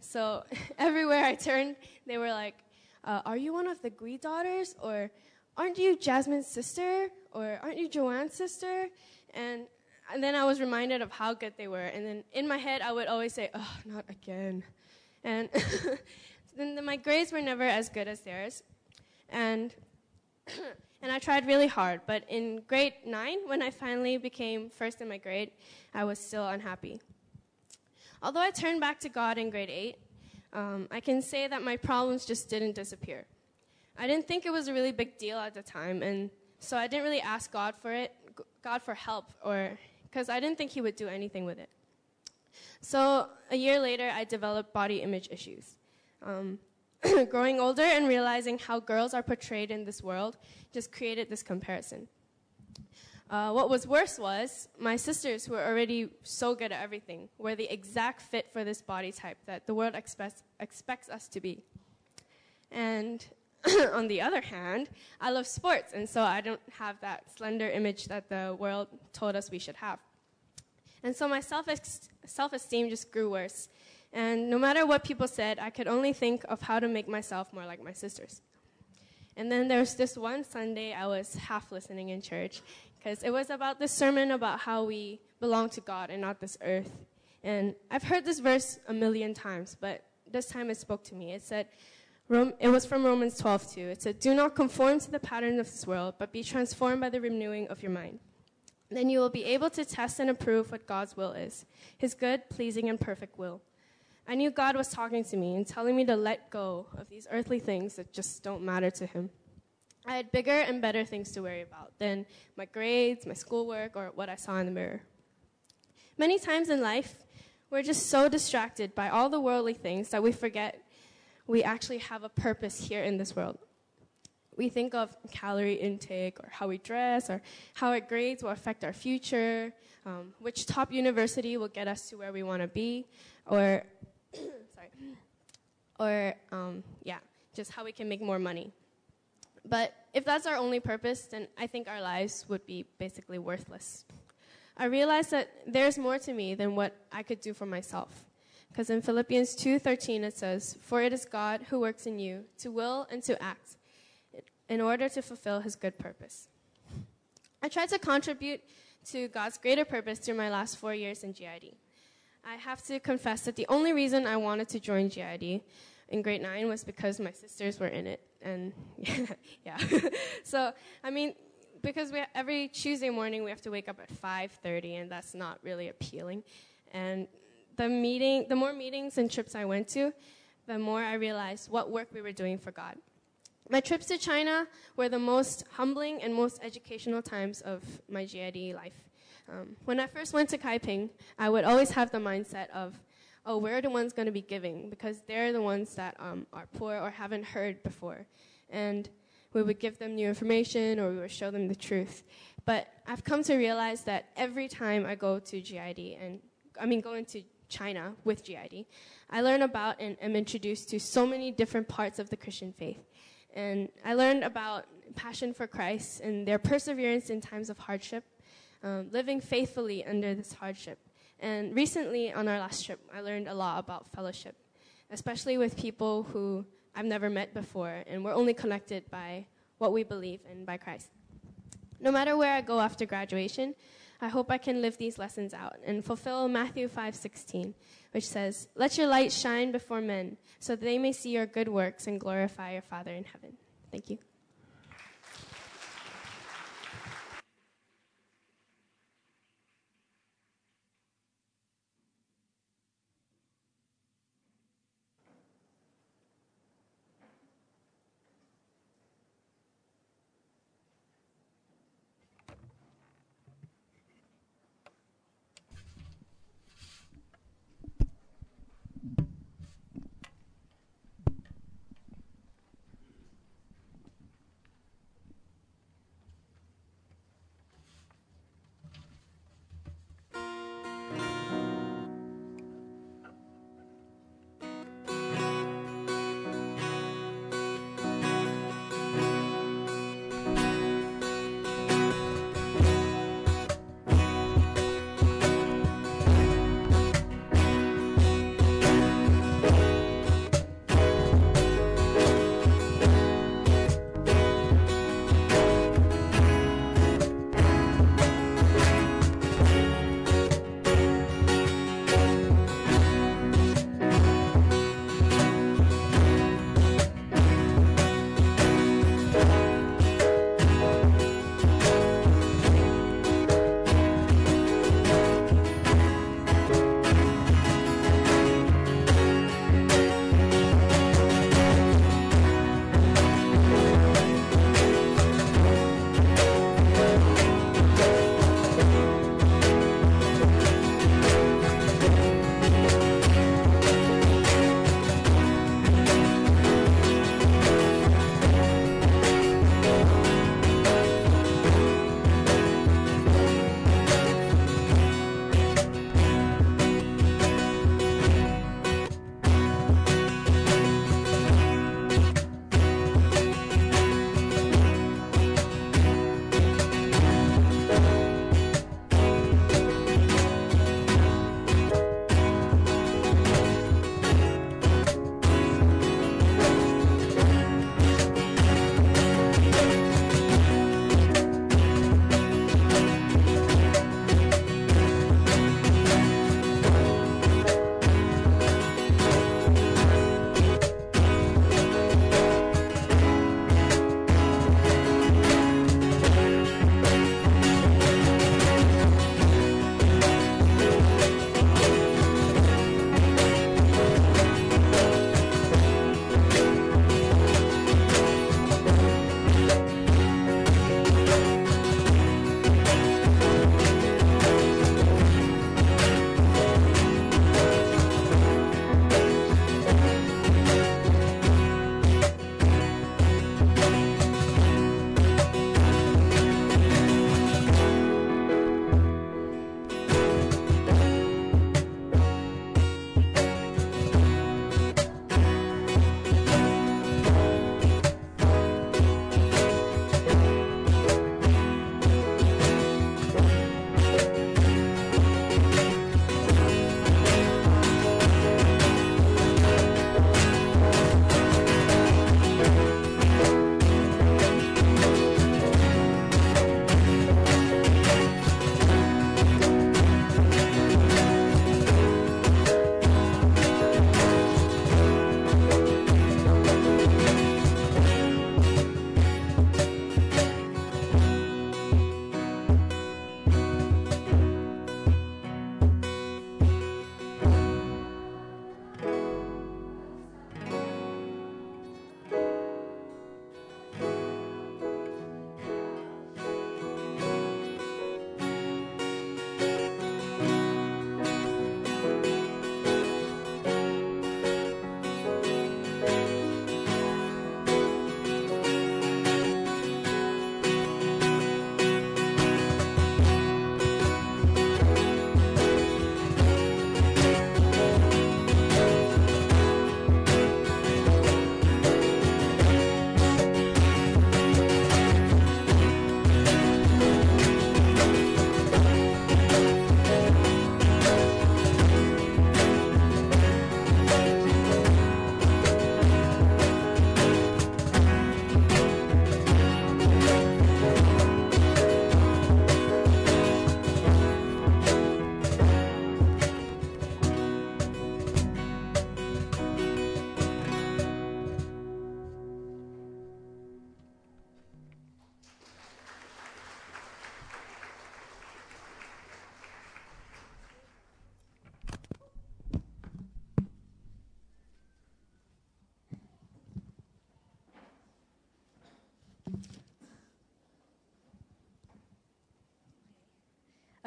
So everywhere I turned, they were like, uh, "Are you one of the Gui daughters?" or "Aren't you Jasmine's sister?" or "Aren't you Joanne's sister?" And and then I was reminded of how good they were, and then in my head I would always say, "Oh, not again," and then my grades were never as good as theirs, and and I tried really hard. But in grade nine, when I finally became first in my grade, I was still unhappy. Although I turned back to God in grade eight, um, I can say that my problems just didn't disappear. I didn't think it was a really big deal at the time, and so I didn't really ask God for it, God for help, or because I didn't think He would do anything with it. So a year later, I developed body image issues. Um, growing older and realizing how girls are portrayed in this world just created this comparison. Uh, what was worse was my sisters, who were already so good at everything, were the exact fit for this body type that the world expects, expects us to be. And on the other hand, I love sports, and so I don't have that slender image that the world told us we should have. And so my self esteem just grew worse. And no matter what people said, I could only think of how to make myself more like my sisters. And then there was this one Sunday I was half listening in church because it was about this sermon about how we belong to God and not this earth. And I've heard this verse a million times, but this time it spoke to me. It said, it was from Romans 12 too. It said, Do not conform to the pattern of this world, but be transformed by the renewing of your mind. Then you will be able to test and approve what God's will is, his good, pleasing, and perfect will. I knew God was talking to me and telling me to let go of these earthly things that just don't matter to Him. I had bigger and better things to worry about than my grades, my schoolwork, or what I saw in the mirror. Many times in life, we're just so distracted by all the worldly things that we forget we actually have a purpose here in this world. We think of calorie intake or how we dress or how our grades will affect our future, um, which top university will get us to where we want to be, or sorry, or um, yeah, just how we can make more money. But if that's our only purpose, then I think our lives would be basically worthless. I realized that there's more to me than what I could do for myself. Because in Philippians 2:13 it says, "For it is God who works in you to will and to act in order to fulfill his good purpose." I tried to contribute to God's greater purpose through my last 4 years in GID. I have to confess that the only reason I wanted to join GID in grade 9 was because my sisters were in it and yeah. so, I mean, because we, every Tuesday morning we have to wake up at 5:30 and that's not really appealing. And the meeting, the more meetings and trips I went to, the more I realized what work we were doing for God. My trips to China were the most humbling and most educational times of my GID life. Um, when I first went to Kaiping, I would always have the mindset of, oh, we're the ones going to be giving because they're the ones that um, are poor or haven't heard before. And we would give them new information or we would show them the truth. But I've come to realize that every time I go to GID, and I mean, go into China with GID, I learn about and am introduced to so many different parts of the Christian faith. And I learned about passion for Christ and their perseverance in times of hardship, um, living faithfully under this hardship. And recently, on our last trip, I learned a lot about fellowship, especially with people who I've never met before, and we're only connected by what we believe in by Christ. No matter where I go after graduation, I hope I can live these lessons out and fulfill Matthew 5:16, which says, "Let your light shine before men, so that they may see your good works and glorify your Father in heaven." Thank you.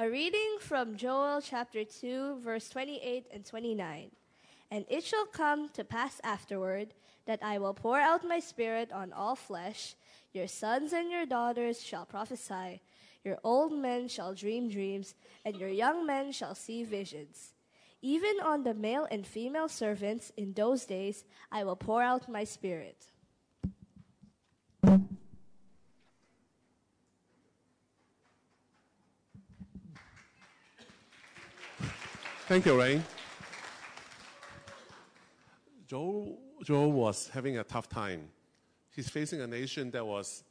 A reading from Joel chapter 2, verse 28 and 29. And it shall come to pass afterward that I will pour out my spirit on all flesh. Your sons and your daughters shall prophesy. Your old men shall dream dreams, and your young men shall see visions. Even on the male and female servants in those days I will pour out my spirit. Thank you, Ray. Joe, Joel was having a tough time. He's facing a nation that was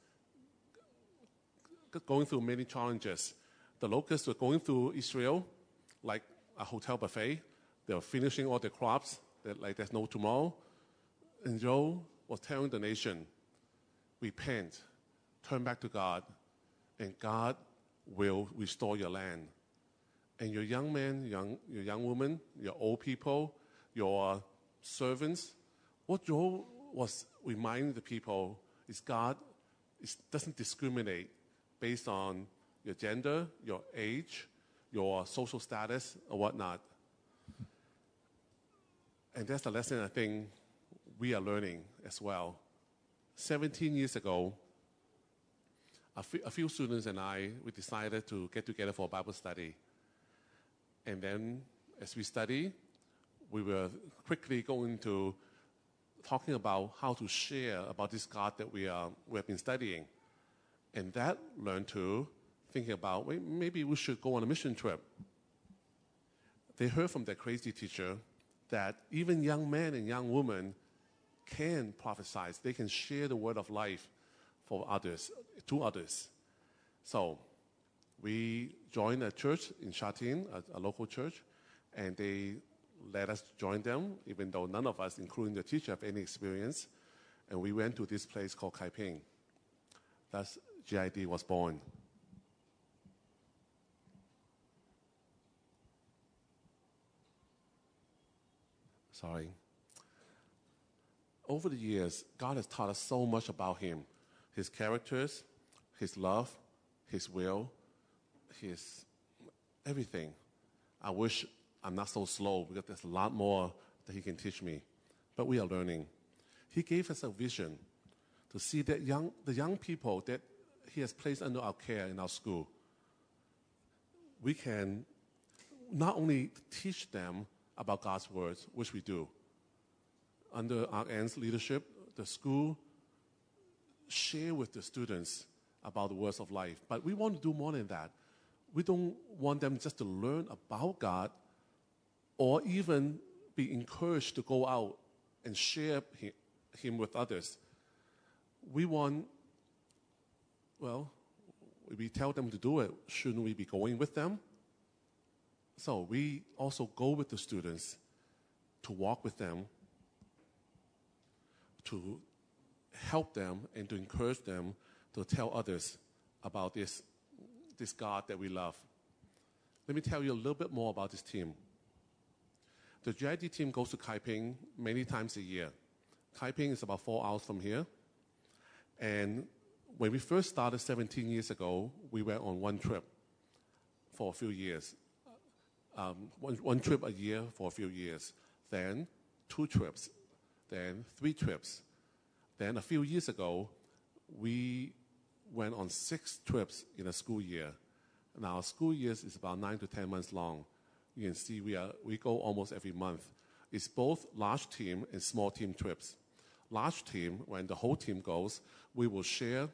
going through many challenges. The locusts were going through Israel like a hotel buffet. They were finishing all their crops that, like there's no tomorrow. And Joel was telling the nation, repent, turn back to God, and God will restore your land. And your young men, young, your young women, your old people, your uh, servants, what Joel was reminding the people is God is, doesn't discriminate based on your gender, your age, your social status, or whatnot. And that's the lesson I think we are learning as well. 17 years ago, a a few students and I, we decided to get together for a Bible study. And then as we study, we were quickly going to talking about how to share about this God that we, are, we have been studying. And that learned to thinking about "Wait, maybe we should go on a mission trip. They heard from their crazy teacher that even young men and young women can prophesy. They can share the word of life for others, to others. So we joined a church in Shatin, a, a local church, and they let us join them, even though none of us, including the teacher, have any experience. And we went to this place called Kaiping. That's GID was born. Sorry. Over the years, God has taught us so much about Him His characters, His love, His will, His everything. I wish I'm not so slow because there's a lot more that He can teach me. But we are learning. He gave us a vision to see that young, the young people that He has placed under our care in our school, we can not only teach them about God's words, which we do. Under our aunt's leadership, the school share with the students about the words of life. But we want to do more than that. We don't want them just to learn about God or even be encouraged to go out and share hi- Him with others. We want, well, we tell them to do it. Shouldn't we be going with them? So we also go with the students to walk with them, to help them, and to encourage them to tell others about this, this God that we love. Let me tell you a little bit more about this team. The GID team goes to Kaiping many times a year. Kaiping is about four hours from here. And when we first started 17 years ago, we went on one trip for a few years um, one, one trip a year for a few years, then two trips, then three trips. Then a few years ago, we went on six trips in a school year. Now, school years is about nine to 10 months long. You can see we, are, we go almost every month. It's both large team and small team trips. Large team, when the whole team goes, we will share,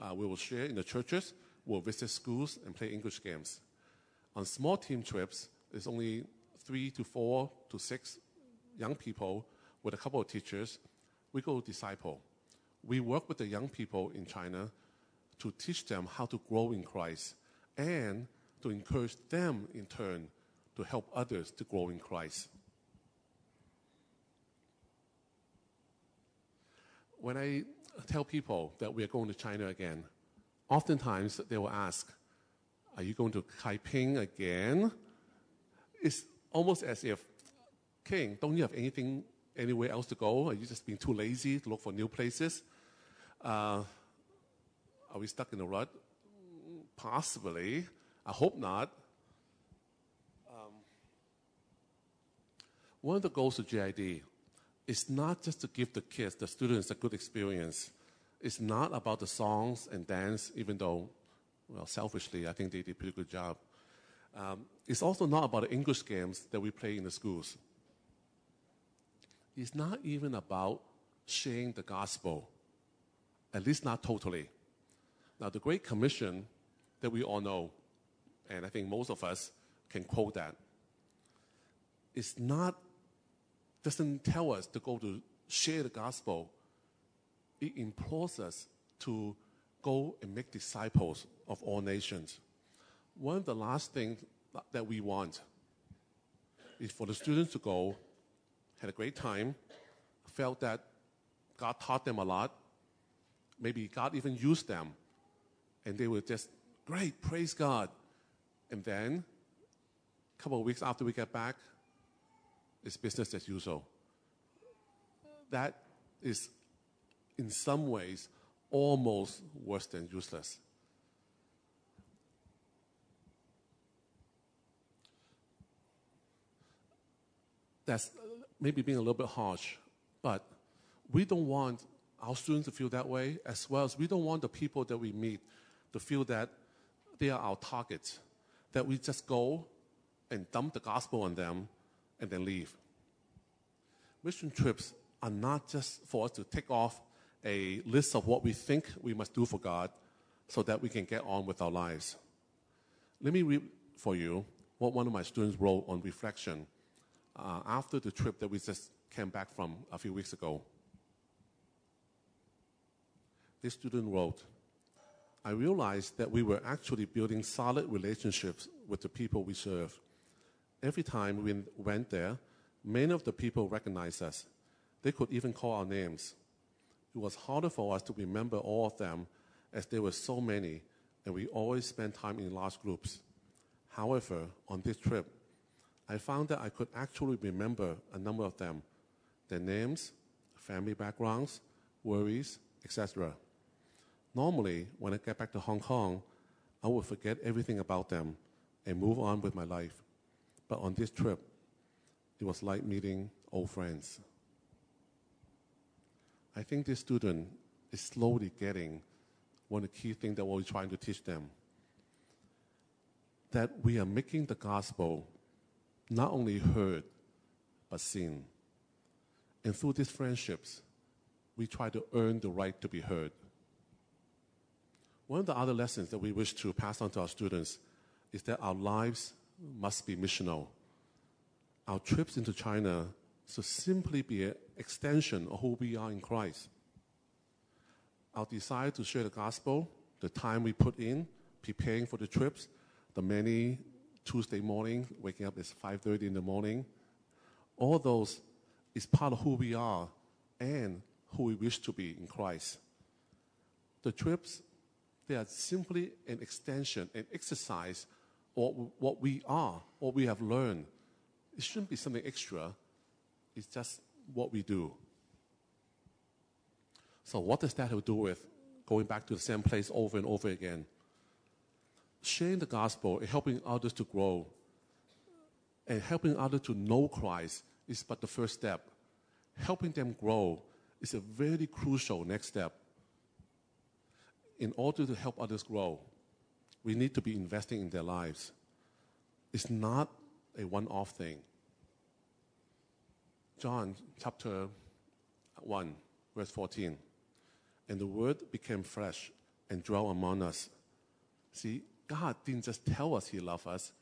uh, we will share in the churches, we'll visit schools and play English games. On small team trips, it's only three to four to six young people with a couple of teachers. We go disciple. We work with the young people in China to teach them how to grow in Christ and to encourage them in turn to help others to grow in Christ. When I tell people that we are going to China again, oftentimes they will ask, Are you going to Kaiping again? It's almost as if, King, don't you have anything anywhere else to go? Are you just being too lazy to look for new places? Uh, are we stuck in a rut? Possibly. I hope not. Um, one of the goals of GID is not just to give the kids, the students, a good experience. It's not about the songs and dance, even though, well, selfishly, I think they did a pretty good job. Um, it's also not about the English games that we play in the schools. It's not even about sharing the gospel, at least not totally. Now, the Great Commission that we all know, and I think most of us can quote that, is not, doesn't tell us to go to share the gospel. It implores us to go and make disciples of all nations. One of the last things that we want is for the students to go, had a great time, felt that God taught them a lot, maybe God even used them, and they were just, great, praise God. And then, a couple of weeks after we get back, it's business as usual. That is, in some ways, almost worse than useless. That's maybe being a little bit harsh, but we don't want our students to feel that way, as well as we don't want the people that we meet to feel that they are our targets, that we just go and dump the gospel on them and then leave. Mission trips are not just for us to tick off a list of what we think we must do for God so that we can get on with our lives. Let me read for you what one of my students wrote on reflection uh, after the trip that we just came back from a few weeks ago. This student wrote, I realized that we were actually building solid relationships with the people we serve. Every time we went there, many of the people recognized us. They could even call our names. It was harder for us to remember all of them as there were so many, and we always spent time in large groups. However, on this trip, I found that I could actually remember a number of them their names, family backgrounds, worries, etc. Normally, when I get back to Hong Kong, I would forget everything about them and move on with my life. But on this trip, it was like meeting old friends. I think this student is slowly getting one of the key things that we're trying to teach them that we are making the gospel not only heard, but seen. And through these friendships, we try to earn the right to be heard. One of the other lessons that we wish to pass on to our students is that our lives must be missional. Our trips into China should simply be an extension of who we are in Christ. Our desire to share the gospel, the time we put in preparing for the trips, the many Tuesday morning, waking up at 5.30 in the morning, all those is part of who we are and who we wish to be in Christ. The trips, they are simply an extension, an exercise of what we are, what we have learned. It shouldn't be something extra. It's just what we do. So, what does that have to do with going back to the same place over and over again? Sharing the gospel and helping others to grow and helping others to know Christ is but the first step. Helping them grow is a very crucial next step. In order to help others grow, we need to be investing in their lives. It's not a one off thing. John chapter 1, verse 14. And the Word became flesh and dwelt among us. See, God didn't just tell us He loved us,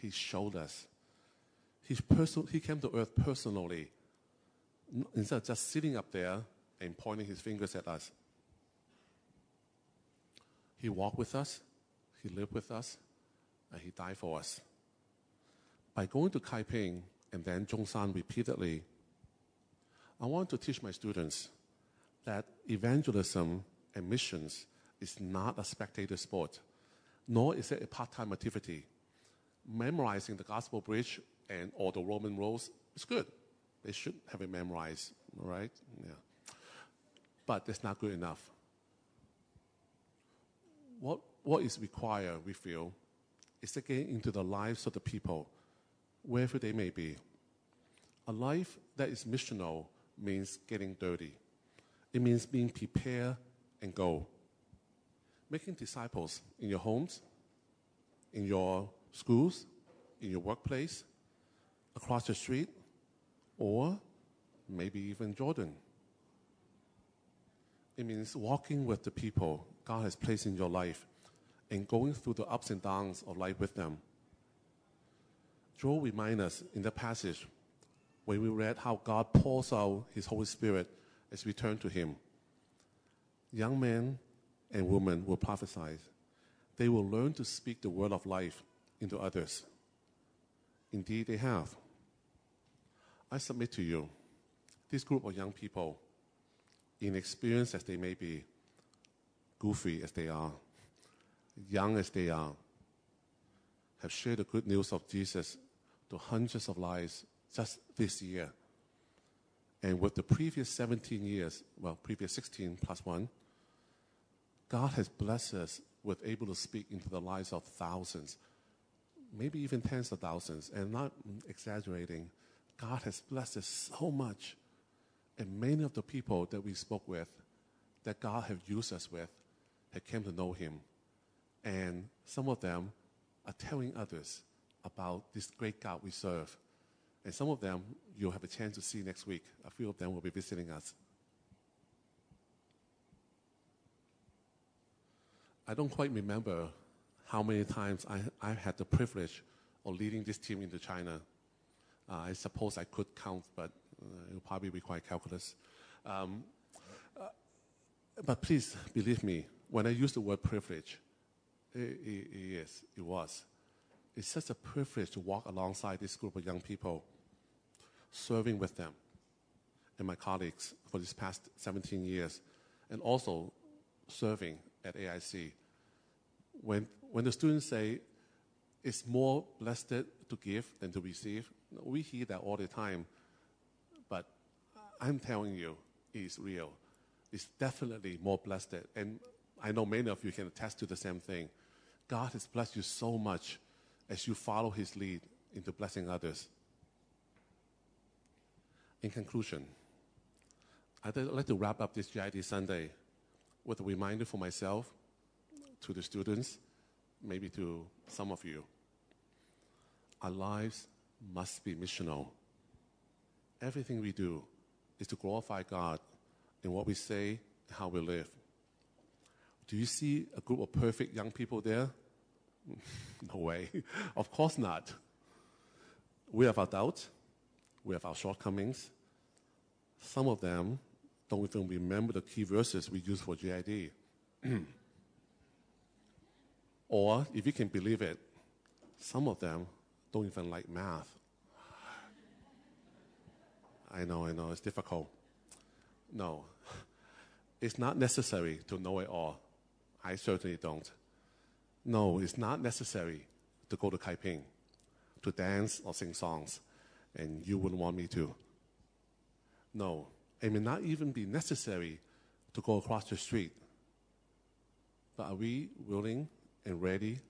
He showed us. He's person- he came to earth personally, instead of just sitting up there and pointing His fingers at us. He walked with us, He lived with us, and He died for us. By going to Kaiping and then Zhongshan repeatedly, I want to teach my students that evangelism and missions is not a spectator sport, nor is it a part-time activity. Memorizing the gospel bridge and all the Roman roads is good. They should have it memorized, right? Yeah. But it's not good enough. What, what is required, we feel, is to get into the lives of the people, wherever they may be. A life that is missional means getting dirty. It means being prepared and go. Making disciples in your homes, in your schools, in your workplace, across the street, or maybe even Jordan. It means walking with the people God has placed in your life and going through the ups and downs of life with them. Joel reminds us in the passage when we read how God pours out his Holy Spirit as we turn to him. Young men and women will prophesy. They will learn to speak the word of life into others. Indeed, they have. I submit to you, this group of young people, inexperienced as they may be, goofy as they are, young as they are, have shared the good news of Jesus to hundreds of lives just this year. And with the previous 17 years, well, previous 16 plus one, God has blessed us with able to speak into the lives of thousands, maybe even tens of thousands, and not exaggerating. God has blessed us so much. And many of the people that we spoke with, that God have used us with, have came to know Him. And some of them are telling others about this great God we serve. And some of them you'll have a chance to see next week. A few of them will be visiting us. I don't quite remember how many times I, I had the privilege of leading this team into China. Uh, I suppose I could count, but uh, it will probably require calculus. Um, uh, but please believe me, when I use the word privilege, it, it, is, it was. It's such a privilege to walk alongside this group of young people, serving with them and my colleagues for these past 17 years, and also serving at AIC. When, when the students say it's more blessed to give than to receive, we hear that all the time. But I'm telling you, it's real. It's definitely more blessed. And I know many of you can attest to the same thing. God has blessed you so much as you follow His lead into blessing others. In conclusion, I'd like to wrap up this GID Sunday with a reminder for myself, to the students, maybe to some of you. Our lives must be missional. Everything we do is to glorify God in what we say and how we live. Do you see a group of perfect young people there? no way. of course not. We have our doubts, we have our shortcomings. Some of them don't even remember the key verses we use for GID. or, if you can believe it, some of them don't even like math. I know, I know, it's difficult. No, it's not necessary to know it all. I certainly don't. No, it's not necessary to go to Kaiping, to dance or sing songs, and you wouldn't want me to. No, it may not even be necessary to go across the street. But are we willing and ready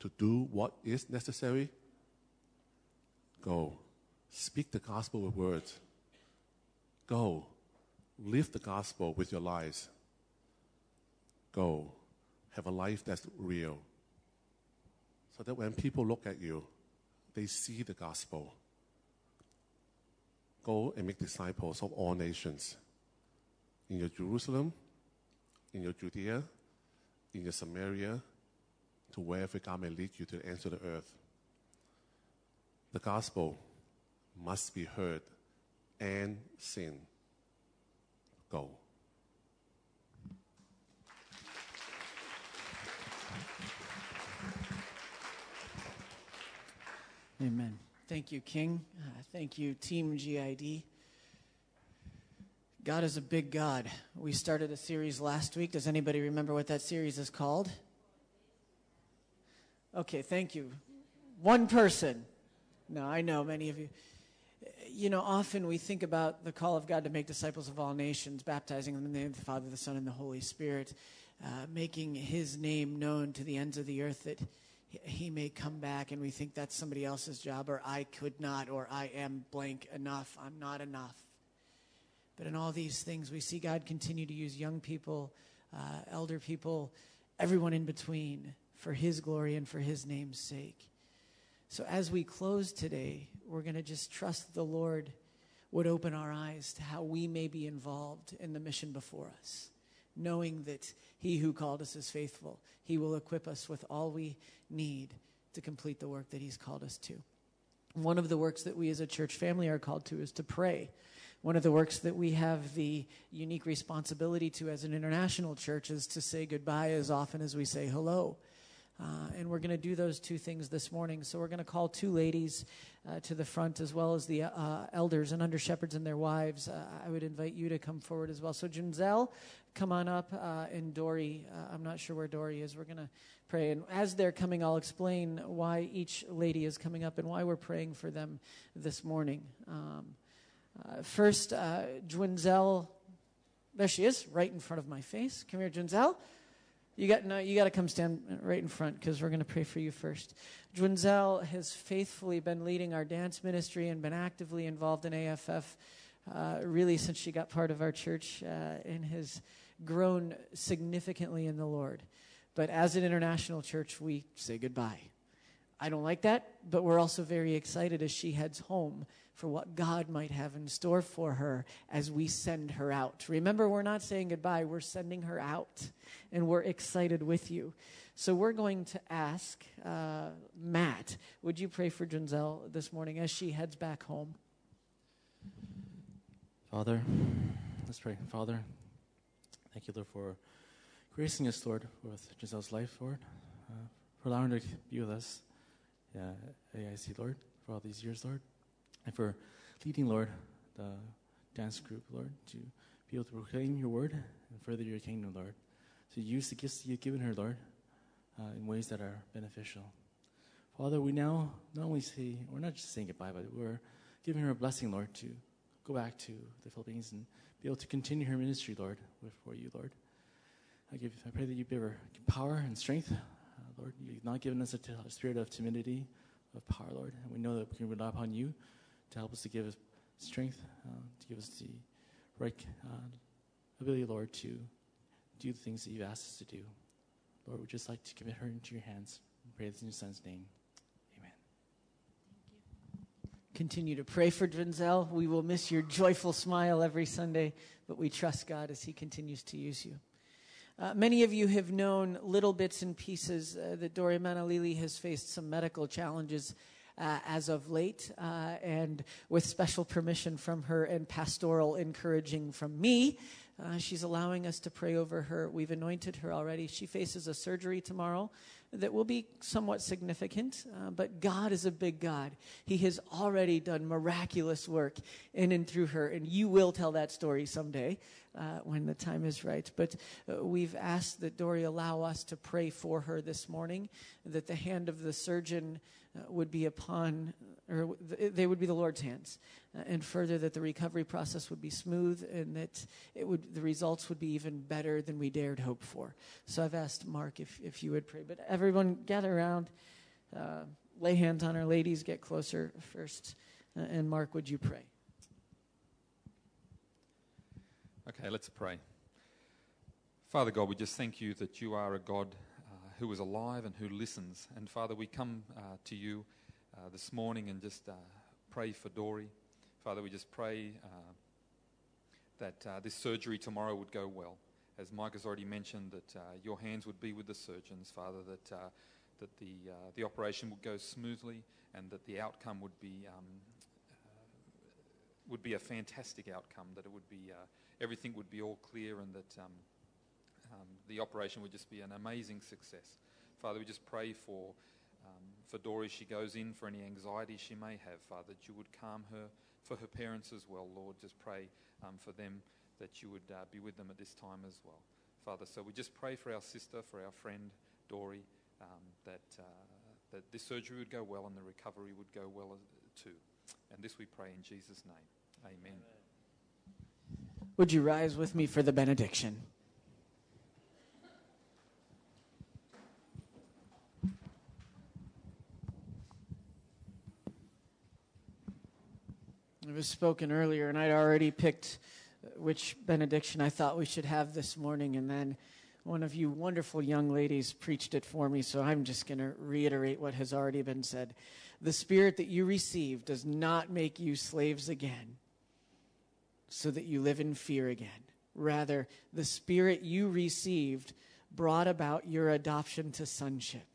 to do what is necessary? Go. Speak the gospel with words. Go. Live the gospel with your lives. Go. Have a life that's real. So that when people look at you, they see the gospel. Go and make disciples of all nations. In your Jerusalem, in your Judea, in your Samaria, to wherever God may lead you to the ends of the earth. The gospel must be heard and seen. Go. Amen. Thank you, King. Uh, thank you, Team GID. God is a big God. We started a series last week. Does anybody remember what that series is called? Okay, thank you. One person. No, I know many of you. You know, often we think about the call of God to make disciples of all nations, baptizing them in the name of the Father, the Son, and the Holy Spirit, uh, making His name known to the ends of the earth. That he- may come back and we think that's somebody else's job, or I could not, or I am blank enough, I'm not enough. But in all these things, we see God continue to use young people, uh, elder people, everyone in between for His glory and for His name's sake. So as we close today, we're going to just trust the Lord would open our eyes to how we may be involved in the mission before us, knowing that He who called us is faithful. He will equip us with all we need to complete the work that He's called us to. One of the works that we as a church family are called to is to pray. One of the works that we have the unique responsibility to as an international church is to say goodbye as often as we say hello. Uh, and we're going to do those two things this morning. So we're going to call two ladies uh, to the front as well as the uh, elders and under shepherds and their wives. Uh, I would invite you to come forward as well. So Junzel, come on up, uh, and Dory. Uh, I'm not sure where Dory is. We're going to pray. And as they're coming, I'll explain why each lady is coming up and why we're praying for them this morning. Um, uh, first, uh, Dwinzel, there she is, right in front of my face. Come here, Dwinzel. You got no, you got to come stand right in front because we're going to pray for you first. Dwinzel has faithfully been leading our dance ministry and been actively involved in AFF uh, really since she got part of our church uh, and has grown significantly in the Lord. But as an international church, we say goodbye. I don't like that, but we're also very excited as she heads home for what God might have in store for her as we send her out. Remember, we're not saying goodbye, we're sending her out, and we're excited with you. So we're going to ask uh, Matt, would you pray for Junzel this morning as she heads back home? Father, let's pray. Father, thank you, Lord, for gracing us, Lord, with Giselle's life, Lord, uh, for allowing her to be with us uh, AIC, Lord, for all these years, Lord, and for leading, Lord, the dance group, Lord, to be able to proclaim your word and further your kingdom, Lord. To use the gifts that you've given her, Lord, uh, in ways that are beneficial. Father, we now not only say, we're not just saying goodbye, but we're giving her a blessing, Lord, to go back to the Philippines and be able to continue her ministry, Lord, for you, Lord. I give, I pray that you give her power and strength, uh, Lord. You've not given us a, t- a spirit of timidity, of power, Lord, and we know that we can rely upon you to help us to give us strength, uh, to give us the right uh, ability, Lord, to do the things that you've asked us to do. Lord, we'd just like to commit her into your hands. We pray this in your son's name. Amen. Continue to pray for Drenzel. We will miss your joyful smile every Sunday, but we trust God as He continues to use you. Uh, many of you have known little bits and pieces uh, that Dory Manalili has faced some medical challenges uh, as of late, uh, and with special permission from her and pastoral encouraging from me, uh, she's allowing us to pray over her. We've anointed her already. She faces a surgery tomorrow that will be somewhat significant, uh, but God is a big God. He has already done miraculous work in and through her, and you will tell that story someday uh, when the time is right. But uh, we've asked that Dory allow us to pray for her this morning, that the hand of the surgeon uh, would be upon, or th- they would be the Lord's hands, and further that the recovery process would be smooth and that it would, the results would be even better than we dared hope for. So I've asked Mark if, if you would pray. But everyone gather around, uh, lay hands on our ladies, get closer first. Uh, and Mark, would you pray? Okay, let's pray. Father God, we just thank you that you are a God uh, who is alive and who listens. And Father, we come uh, to you uh, this morning and just uh, pray for Dory. Father, we just pray uh, that uh, this surgery tomorrow would go well. As Mike has already mentioned, that your hands would be with the surgeons, Father, that, that the, the operation would go smoothly and that the outcome would be, um, would be a fantastic outcome, that it would be everything would be all clear and that um, um, the operation would just be an amazing success. Father, we just pray for, um, for Dory she goes in, for any anxiety she may have, Father, that you would calm her, for her parents as well, Lord. Just pray um, for them that you would uh, be with them at this time as well. Father, so we just pray for our sister, for our friend Dory, um, that, uh, that this surgery would go well and the recovery would go well too. And this we pray in Jesus' name. Amen. Amen. Would you rise with me for the benediction? It was spoken earlier, and I'd already picked which benediction I thought we should have this morning, and then one of you wonderful young ladies preached it for me, so I'm just going to reiterate what has already been said. The Spirit that you receive does not make you slaves again so that you live in fear again. Rather, the Spirit you received brought about your adoption to sonship,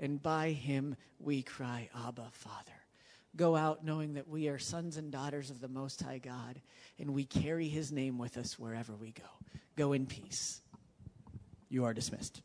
and by Him we cry, Abba, Father. Go out knowing that we are sons and daughters of the Most High God, and we carry His name with us wherever we go. Go in peace. You are dismissed.